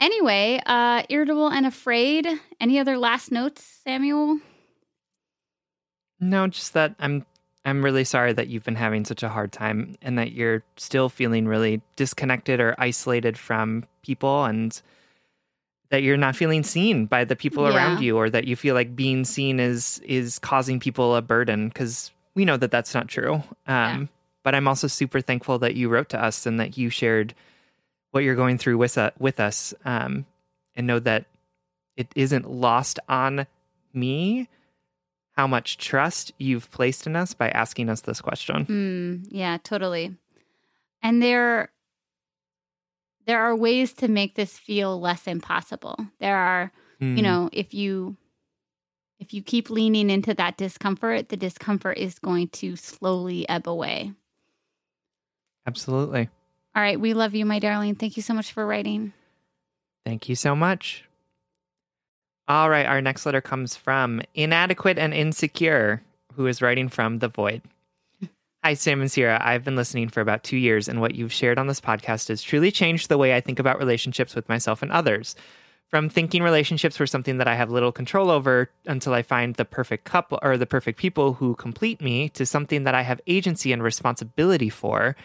Anyway, uh irritable and afraid. Any other last notes, Samuel? No, just that I'm I'm really sorry that you've been having such a hard time and that you're still feeling really disconnected or isolated from people and that you're not feeling seen by the people yeah. around you or that you feel like being seen is is causing people a burden cuz we know that that's not true. Um, yeah. but I'm also super thankful that you wrote to us and that you shared what you're going through with uh, with us um, and know that it isn't lost on me how much trust you've placed in us by asking us this question. Mm, yeah, totally. And there there are ways to make this feel less impossible. There are, mm. you know, if you if you keep leaning into that discomfort, the discomfort is going to slowly ebb away. Absolutely. All right, we love you, my darling. Thank you so much for writing. Thank you so much. All right, our next letter comes from Inadequate and Insecure, who is writing from the void. Hi, Sam and Sierra. I've been listening for about two years, and what you've shared on this podcast has truly changed the way I think about relationships with myself and others. From thinking relationships were something that I have little control over until I find the perfect couple or the perfect people who complete me to something that I have agency and responsibility for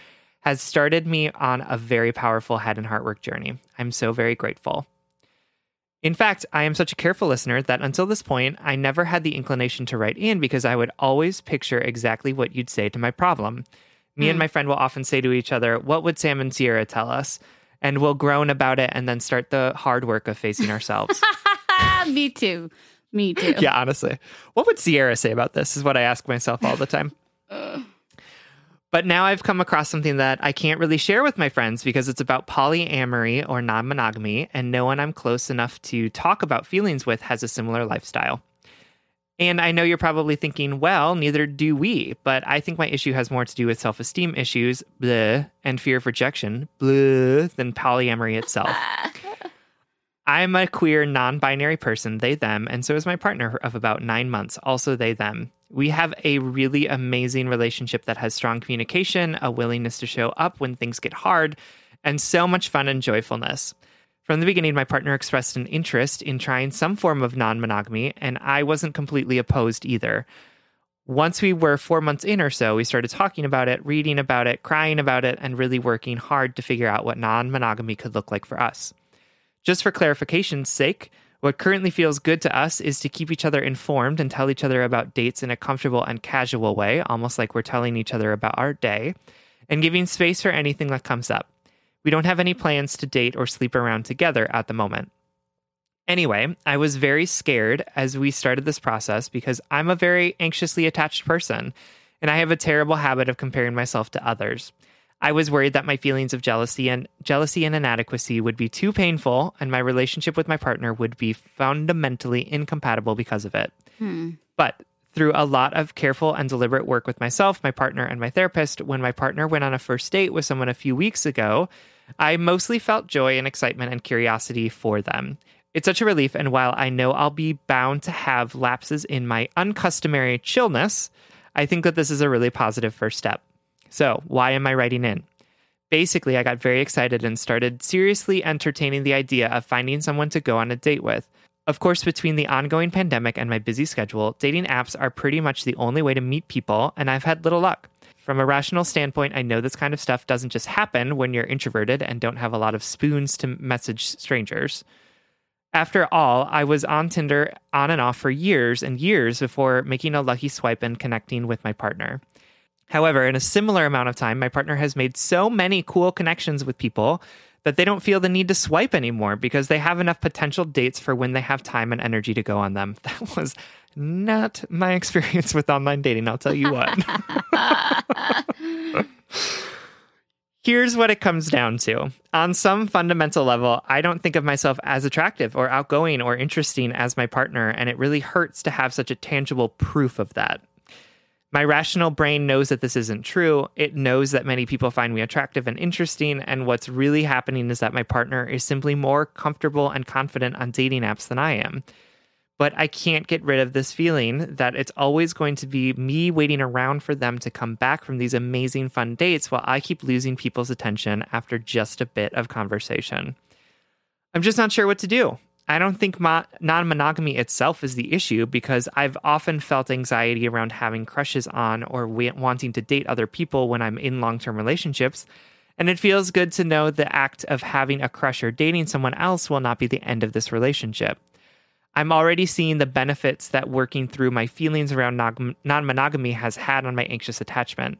has started me on a very powerful head and heart work journey. I'm so very grateful. In fact, I am such a careful listener that until this point, I never had the inclination to write in because I would always picture exactly what you'd say to my problem. Me mm. and hmm. my friend will often say to each other, What would Sam and Sierra tell us? And we'll groan about it and then start the hard work of facing ourselves. Me too. Me too. Yeah, honestly. What would Sierra say about this? Is what I ask myself all the time. But now I've come across something that I can't really share with my friends because it's about polyamory or non monogamy, and no one I'm close enough to talk about feelings with has a similar lifestyle. And I know you're probably thinking, well, neither do we, but I think my issue has more to do with self esteem issues bleh, and fear of rejection bleh, than polyamory itself. I'm a queer, non binary person, they, them, and so is my partner of about nine months, also they, them. We have a really amazing relationship that has strong communication, a willingness to show up when things get hard, and so much fun and joyfulness. From the beginning, my partner expressed an interest in trying some form of non monogamy, and I wasn't completely opposed either. Once we were four months in or so, we started talking about it, reading about it, crying about it, and really working hard to figure out what non monogamy could look like for us. Just for clarification's sake, what currently feels good to us is to keep each other informed and tell each other about dates in a comfortable and casual way, almost like we're telling each other about our day, and giving space for anything that comes up. We don't have any plans to date or sleep around together at the moment. Anyway, I was very scared as we started this process because I'm a very anxiously attached person, and I have a terrible habit of comparing myself to others. I was worried that my feelings of jealousy and jealousy and inadequacy would be too painful and my relationship with my partner would be fundamentally incompatible because of it. Hmm. But through a lot of careful and deliberate work with myself, my partner, and my therapist, when my partner went on a first date with someone a few weeks ago, I mostly felt joy and excitement and curiosity for them. It's such a relief, and while I know I'll be bound to have lapses in my uncustomary chillness, I think that this is a really positive first step. So, why am I writing in? Basically, I got very excited and started seriously entertaining the idea of finding someone to go on a date with. Of course, between the ongoing pandemic and my busy schedule, dating apps are pretty much the only way to meet people, and I've had little luck. From a rational standpoint, I know this kind of stuff doesn't just happen when you're introverted and don't have a lot of spoons to message strangers. After all, I was on Tinder on and off for years and years before making a lucky swipe and connecting with my partner. However, in a similar amount of time, my partner has made so many cool connections with people that they don't feel the need to swipe anymore because they have enough potential dates for when they have time and energy to go on them. That was not my experience with online dating, I'll tell you what. Here's what it comes down to. On some fundamental level, I don't think of myself as attractive or outgoing or interesting as my partner, and it really hurts to have such a tangible proof of that. My rational brain knows that this isn't true. It knows that many people find me attractive and interesting. And what's really happening is that my partner is simply more comfortable and confident on dating apps than I am. But I can't get rid of this feeling that it's always going to be me waiting around for them to come back from these amazing fun dates while I keep losing people's attention after just a bit of conversation. I'm just not sure what to do. I don't think mo- non monogamy itself is the issue because I've often felt anxiety around having crushes on or wanting to date other people when I'm in long term relationships. And it feels good to know the act of having a crush or dating someone else will not be the end of this relationship. I'm already seeing the benefits that working through my feelings around non monogamy has had on my anxious attachment.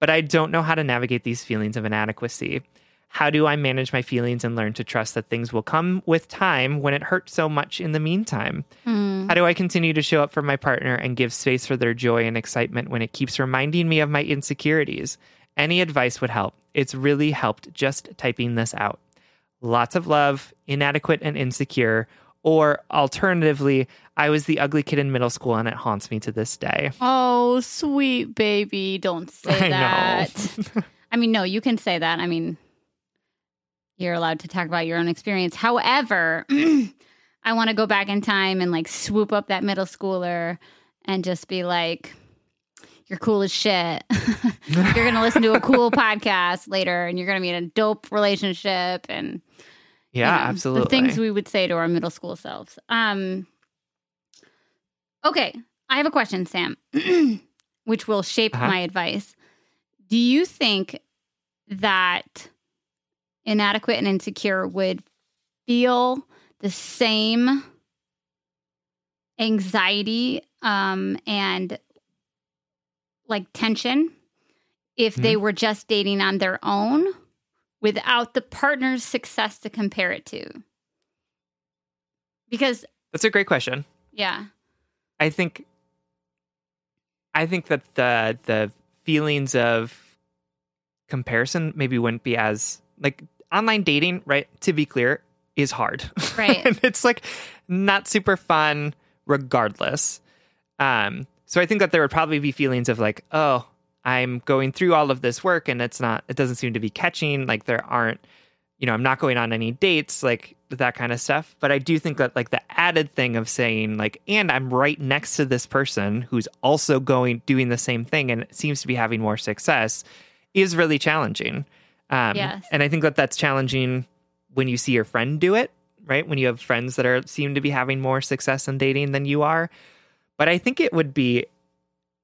But I don't know how to navigate these feelings of inadequacy. How do I manage my feelings and learn to trust that things will come with time when it hurts so much in the meantime? Mm. How do I continue to show up for my partner and give space for their joy and excitement when it keeps reminding me of my insecurities? Any advice would help. It's really helped just typing this out. Lots of love, inadequate and insecure, or alternatively, I was the ugly kid in middle school and it haunts me to this day. Oh, sweet baby. Don't say I that. I mean, no, you can say that. I mean, you're allowed to talk about your own experience. However, I want to go back in time and like swoop up that middle schooler and just be like, you're cool as shit. you're going to listen to a cool podcast later and you're going to be in a dope relationship and yeah, you know, absolutely. the things we would say to our middle school selves. Um Okay, I have a question, Sam, which will shape Uh-huh. my advice. Do you think that inadequate and insecure would feel the same anxiety um, and like tension if they were just dating on their own without the partner's success to compare it to? Because, That's a great question. yeah. I think I think that the the feelings of comparison maybe wouldn't be as like online dating, right? To be clear, is hard. Right. and it's like not super fun regardless. Um, so I think that there would probably be feelings of like, oh, I'm going through all of this work and it's not, it doesn't seem to be catching. Like there aren't, you know, I'm not going on any dates, like that kind of stuff. But I do think that like the added thing of saying like, and I'm right next to this person who's also going, doing the same thing and seems to be having more success is really challenging. Um, Yes. And I think that that's challenging when you see your friend do it, right? When you have friends that are seem to be having more success in dating than you are. But I think it would be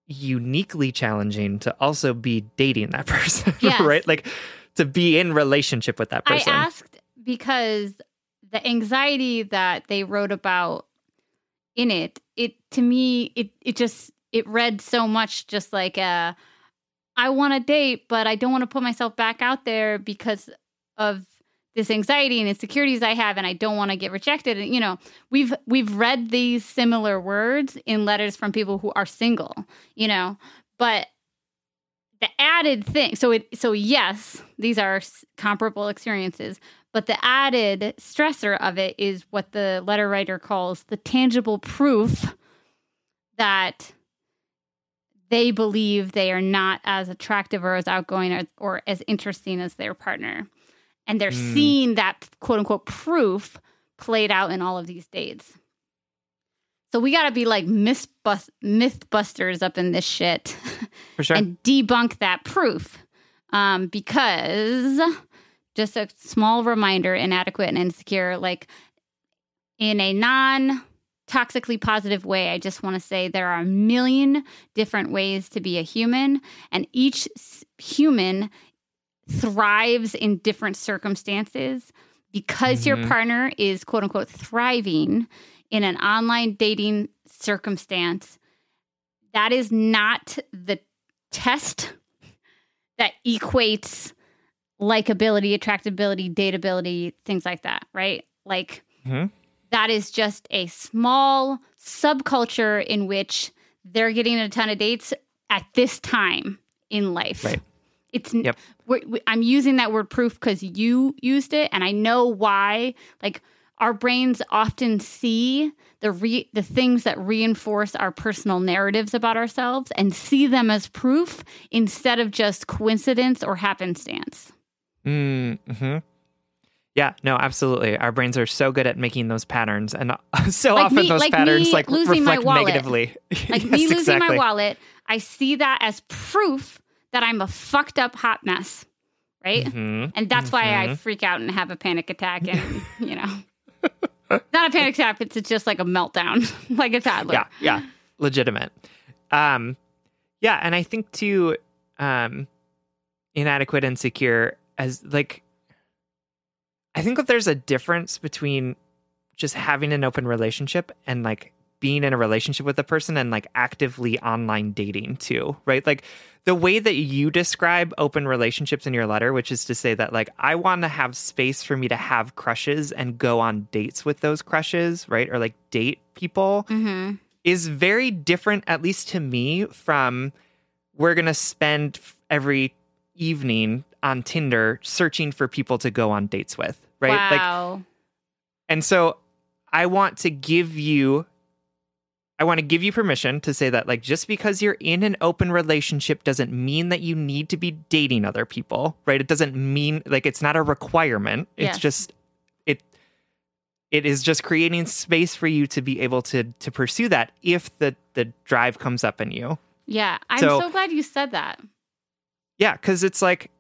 uniquely challenging to also be dating that person, Yes. right? Like to be in relationship with that person. I asked because the anxiety that they wrote about in it, it to me, it it just it read so much just like a I want to date, but I don't want to put myself back out there because of this anxiety and insecurities I have, and I don't want to get rejected. And you know, we've we've read these similar words in letters from people who are single. You know, but the added thing so it so yes these are comparable experiences but the added stressor of it is what the letter writer calls the tangible proof that they believe they are not as attractive or as outgoing or, or as interesting as their partner and they're Mm. seeing that quote unquote proof played out in all of these dates so we got to be like myth, bust, myth busters up in this shit For sure. and debunk that proof. Um, because just a small reminder inadequate and insecure, like in a non toxically positive way, I just want to say there are a million different ways to be a human, and each human thrives in different circumstances. Because your Mhm. partner is quote unquote thriving in an online dating circumstance, that is not the test that equates likability, attractability, dateability, things like that, right? Like Mhm. That is just a small subculture in which they're getting a ton of dates at this time in life. Right. It's Yep. we, I'm using that word proof because you used it, and I know why. Like our brains often see the re- the things that reinforce our personal narratives about ourselves and see them as proof instead of just coincidence or happenstance. Mm-hmm. Yeah, no, absolutely. Our brains are so good at making those patterns, and so Like often me- those like patterns like losing my reflect wallet. negatively. Like Yes, me losing exactly. my wallet, I see that as proof that I'm a fucked up hot mess, right? Mhm. And that's why I Mhm. freak out and have a panic attack, and you know, not a panic attack. It's just like a meltdown, like a toddler. Yeah, yeah, legitimate. Um, yeah, and I think too, um, inadequate and secure as like, I think that there's a difference between just having an open relationship and like being in a relationship with a person and like actively online dating too, right? Like the way that you describe open relationships in your letter, which is to say that like I want to have space for me to have crushes and go on dates with those crushes, right? Or like date people Mm-hmm. is very different, at least to me, from we're going to spend every evening on Tinder searching for people to go on dates with, right? Like, Wow. and so I want to give you, I want to give you permission to say that, like, just because you're in an open relationship doesn't mean that you need to be dating other people, right? It doesn't mean, like, it's not a requirement. It's just, it, it is just creating space for you to be able to to pursue that if the the drive comes up in you. Yeah, I'm So- so glad you said that. Yeah, because it's like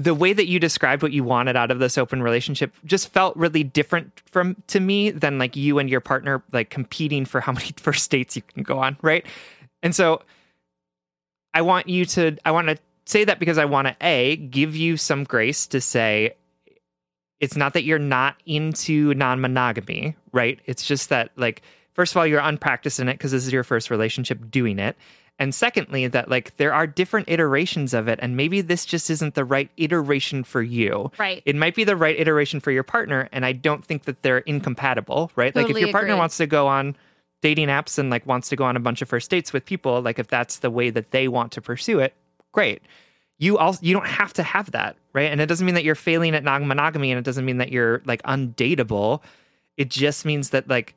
the way that you described what you wanted out of this open relationship just felt really different from to me than like you and your partner like competing for how many first dates you can go on, right? And so I want you to I want to say that because I want to a give you some grace to say it's not that you're not into non-monogamy, right? It's just that like first of all you're unpracticed in it because this is your first relationship doing it. And secondly, that like there are different iterations of it, and maybe this just isn't the right iteration for you. Right. It might be the right iteration for your partner, and I don't think that they're incompatible, right? like if your partner agree. wants to go on dating apps and like wants to go on a bunch of first dates with people, like if that's the way that they want to pursue it, great. you also you don't have to have that, right? And it doesn't mean that you're failing at non monogamy, and it doesn't mean that you're like undateable. It just means that like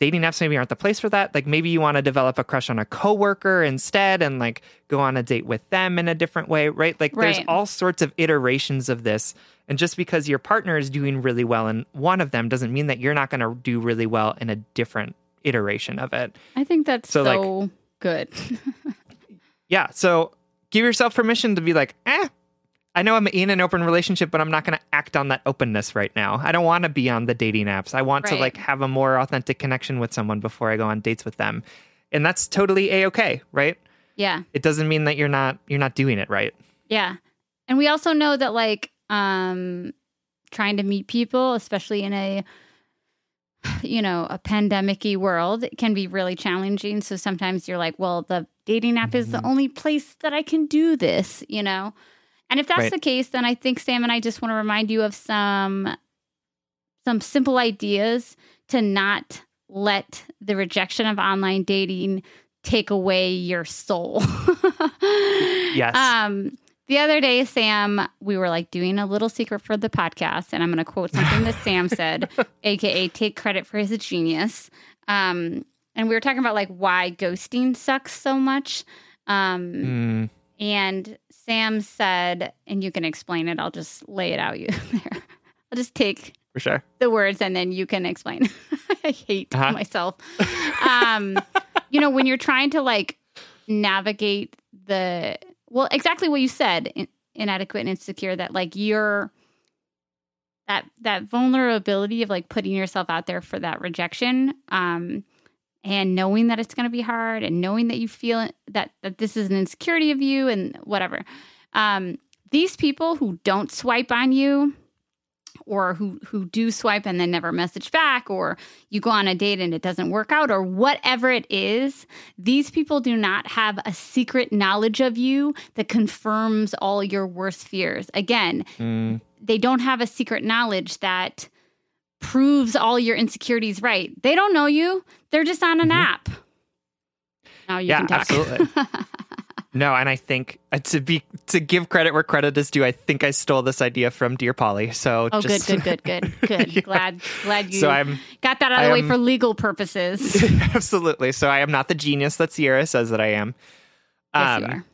dating apps maybe aren't the place for that. Like maybe you want to develop a crush on a coworker instead and like go on a date with them in a different way, right? Like there's all sorts of iterations of this. And just because your partner is doing really well in one of them doesn't mean that you're not going to do really well in a different iteration of it. I think that's so, So, like- good. Yeah. So give yourself permission to be like, eh, I know I'm in an open relationship, but I'm not going to act on that openness right now. I don't want to be on the dating apps. I want to like have a more authentic connection with someone before I go on dates with them. And that's totally a okay, right? yeah. It doesn't mean that you're not you're not doing it right. Yeah. And we also know that like um trying to meet people, especially in a you know, a pandemic-y world, it can be really challenging. So sometimes you're like, well, the dating app is the Mhm. only place that I can do this, you know. And if that's Right. the case, then I think Sam and I just want to remind you of some some simple ideas to not let the rejection of online dating take away your soul. Yes. Um, the other day, Sam, we were like doing a little secret for the podcast, and I'm going to quote something that Sam said, aka take credit for his genius. Um, and we were talking about like why ghosting sucks so much. Um, Mm, and Sam said, and you can explain it. I'll just lay it out you there. I'll just take for sure. the words and then you can explain. I hate Uh-huh. myself. Um, you know, when you're trying to like navigate the well, exactly what you said, in, inadequate and insecure. That like you're that that vulnerability of like putting yourself out there for that rejection. Um, and knowing that it's going to be hard and knowing that you feel it- that that this is an insecurity of you and whatever. Um these people who don't swipe on you or who who do swipe and then never message back or you go on a date and it doesn't work out or whatever it is these people do not have a secret knowledge of you that confirms all your worst fears. Again Mm, they don't have a secret knowledge that proves all your insecurities right they don't know you they're just on an Mhm. app now you Yeah, can talk absolutely. no, and I think uh, to be to give credit where credit is due, I think I stole this idea from Dear Polly. So oh just, good good good good good Yeah. glad glad you So I'm got that out of the way for legal purposes absolutely. So I am not the genius that Sierra says that I am. yes you Um, are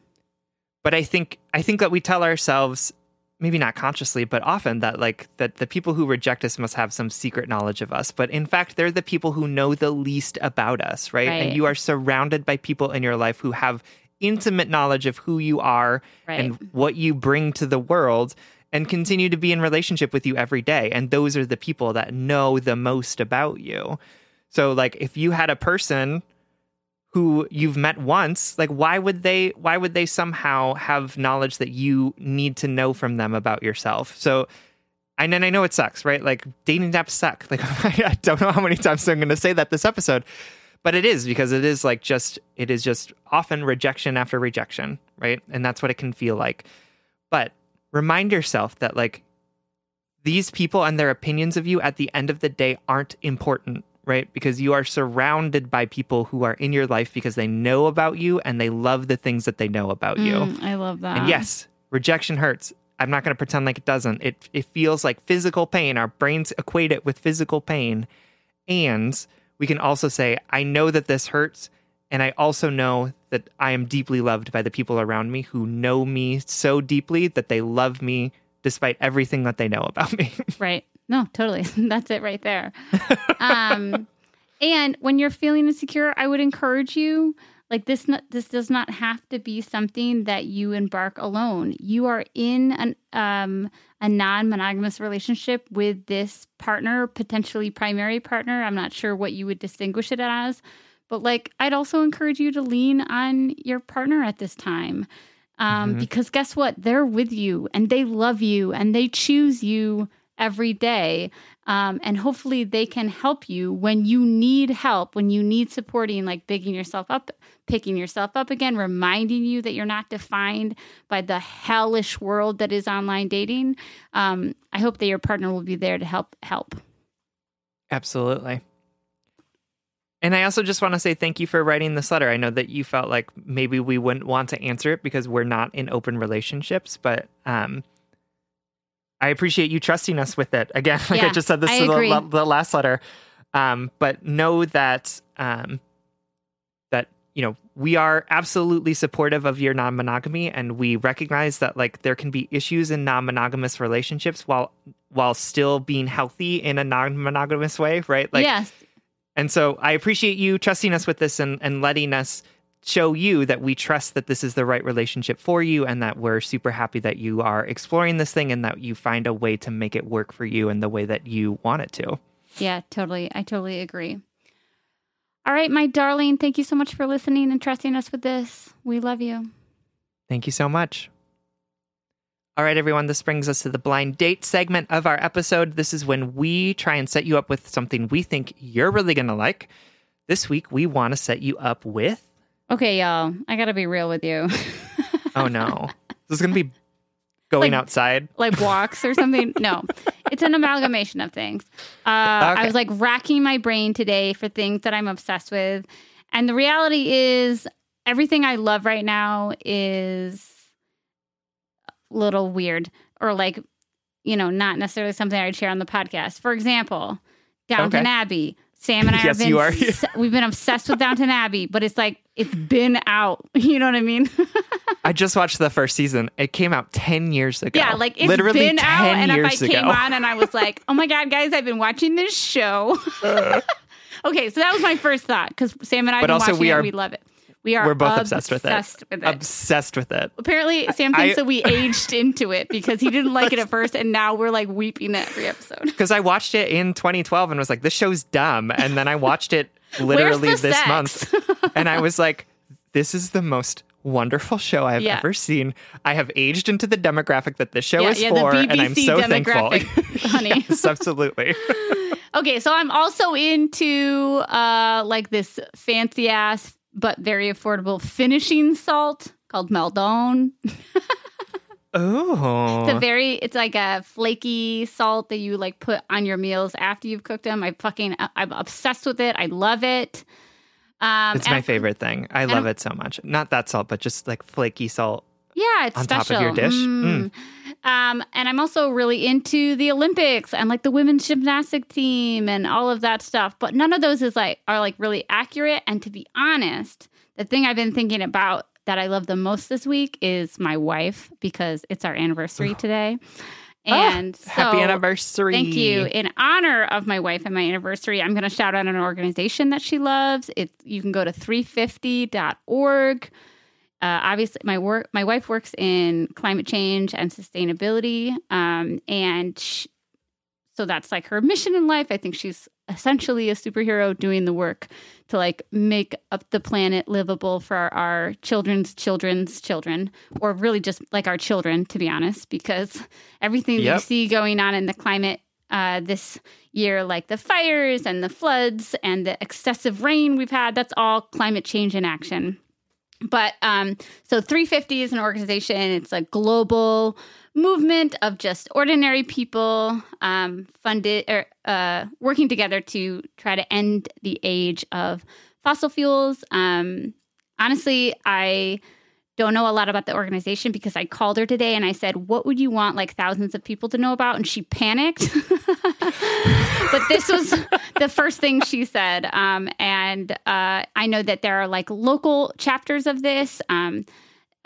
but I think I think that we tell ourselves maybe not consciously but often that like that the people who reject us must have some secret knowledge of us. But in fact they're the people who know the least about us right, Right. and you are surrounded by people in your life who have intimate knowledge of who you are right. and what you bring to the world and continue to be in relationship with you every day. And those are the people that know the most about you. So like if you had a person who you've met once like why would they why would they somehow have knowledge that you need to know from them about yourself so and then I know it sucks, right? Like dating apps suck. Like I don't know how many times I'm going to say that this episode, but it is because it is like just it is just often rejection after rejection, right? And that's what it can feel like. But remind yourself that like these people and their opinions of you at the end of the day aren't important, right? Because you are surrounded by people who are in your life because they know about you and they love the things that they know about you. Mm, i love that And yes, rejection hurts. I'm not going to pretend like it doesn't. It it feels like physical pain. Our brains equate it with physical pain. And we can also say, I know that this hurts, and I also know that I am deeply loved by the people around me who know me so deeply that they love me despite everything that they know about me. Right. No, totally. That's it right there. um, and when you're feeling insecure, I would encourage you like this not, this does not have to be something that you embark alone. You are in an um a non-monogamous relationship with this partner, potentially primary partner. I'm not sure what you would distinguish it as, but like I'd also encourage you to lean on your partner at this time. Um, Mhm. because guess what? They're with you and they love you and they choose you every day. Um, and hopefully they can help you when you need help, when you need supporting, like picking yourself up, picking yourself up again, reminding you that you're not defined by the hellish world that is online dating. Um, I hope that your partner will be there to help help. Absolutely. And I also just want to say thank you for writing this letter. I know that you felt like maybe we wouldn't want to answer it because we're not in open relationships, but um, I appreciate you trusting us with it. Again, like Yeah, I just said this I to the, the last letter. Um, but know that um, that you know we are absolutely supportive of your non-monogamy, and we recognize that like there can be issues in non-monogamous relationships while while still being healthy in a non-monogamous way, right? Like yes. and so I appreciate you trusting us with this and, and letting us show you that we trust that this is the right relationship for you and that we're super happy that you are exploring this thing and that you find a way to make it work for you in the way that you want it to. Yeah, totally. I totally agree. All right, my darling, thank you so much for listening and trusting us with this. We love you. Thank you so much. All right, everyone, this brings us to the blind date segment of our episode. This is when we try and set you up with something we think you're really going to like. This week, we want to set you up with. Okay, y'all, I got to be real with you. Oh, no. this is to be going Like- outside. like walks or something. No, it's an amalgamation of things. Uh, I was like racking my brain today for things that I'm obsessed with. And the reality is, everything I love right now is a little weird or like, you know, not necessarily something I'd share on the podcast. For example, Downton Okay. Abbey. Sam and I Yes, have been you are. we've been obsessed with Downton Abbey, but it's like it's been out. You know what I mean? I just watched the first season. It came out 10 years ago. Yeah, like it's literally been 10 out, and if I came ago. on and I was like, "Oh my god, guys, I've been watching this show." okay, so that was my first thought because Sam and I, have But been also watching we it. are- we love it. We are We're both obsessed with it. obsessed with it. Obsessed with it. Apparently, Sam thinks I- that we aged into it because he didn't like it at first, and now we're like weeping at every episode. Because I watched it in 2012 and was like, this show's dumb. And then I watched it literally this sex? month. And I was like, this is the most wonderful show I've Yeah. ever seen. I have aged into the demographic that this show Yeah, is yeah, for. and I'm so thankful. honey. yes, absolutely. Okay, so I'm also into uh like this fancy ass but very affordable finishing salt called Maldon. Oh. It's a very it's like a flaky salt that you like put on your meals after you've cooked them. I fucking I'm obsessed with it. I love it. Um it's my favorite thing. I love it so much. Not that salt, but just like flaky salt. Yeah, it's on top of special. your dish. Mm. Um, and I'm also really into the Olympics and like the women's gymnastic team and all of that stuff. But none of those is like are like really accurate. And to be honest, the thing I've been thinking about that I love the most this week is my wife because it's our anniversary today. And so, Oh. Happy anniversary. Thank you. In honor of my wife and my anniversary, I'm going to shout out an organization that she loves. It you can go to 350.org. Uh, obviously, my work, my wife works in climate change and sustainability, um, and sh so that's like her mission in life. I think she's essentially a superhero doing the work to like make up the planet livable for our, our children's children's children, or really just like our children, to be honest, because everything you see going on in the climate uh, this year, like the fires and the floods and the excessive rain we've had, that's all climate change in action. But um, so 350 is an organization. It's a global movement of just ordinary people um, funded or uh, working together to try to end the age of fossil fuels. Um, honestly, I don't know a lot about the organization because I called her today and I said, What would you want like thousands of people to know about? And she panicked. but this was the first thing she said. Um, and uh, I know that there are like local chapters of this. Um,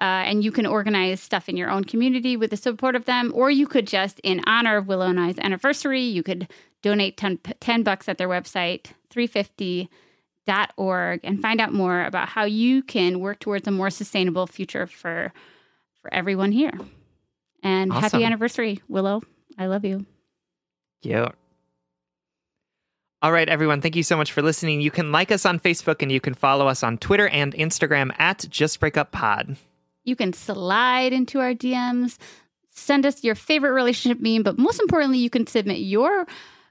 uh, and you can organize stuff in your own community with the support of them, or you could just, in honor of Willow and I's anniversary, you could donate 10, 10 bucks at their website, 350.org, and find out more about how you can work towards a more sustainable future for for everyone here. And Awesome. happy anniversary, Willow. I love you. Cute. All right, everyone. Thank you so much for listening. You can like us on Facebook and you can follow us on Twitter and Instagram at Just Break Up Pod. You can slide into our DMs, send us your favorite relationship meme, but most importantly, you can submit your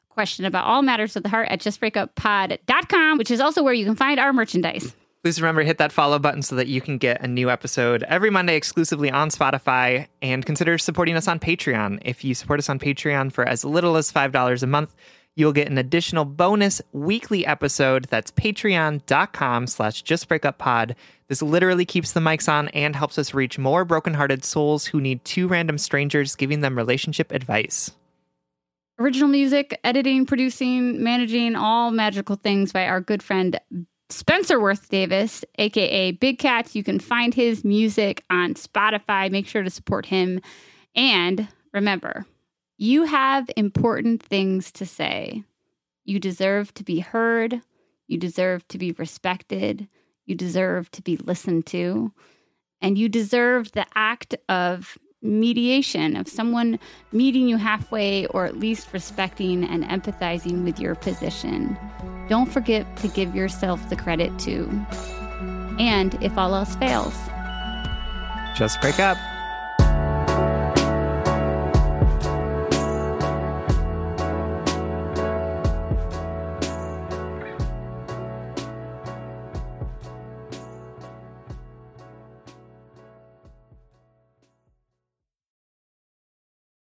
question about all matters of the heart at justbreakuppod.com, which is also where you can find our merchandise. Please remember to hit that follow button so that you can get a new episode every Monday exclusively on Spotify and consider supporting us on Patreon. If you support us on Patreon for as little as $5 a month, You'll get an additional bonus weekly episode. That's patreon.com slash justbreakuppod. This literally keeps the mics on and helps us reach more brokenhearted souls who need two random strangers giving them relationship advice. Original music, editing, producing, managing, all magical things by our good friend Spencer Worth Davis, aka Big Cats. You can find his music on Spotify. Make sure to support him. And remember, you have important things to say. You deserve to be heard. You deserve to be respected. You deserve to be listened to. And you deserve the act of mediation, of someone meeting you halfway or at least respecting and empathizing with your position. Don't forget to give yourself the credit too. And if all else fails, just break up.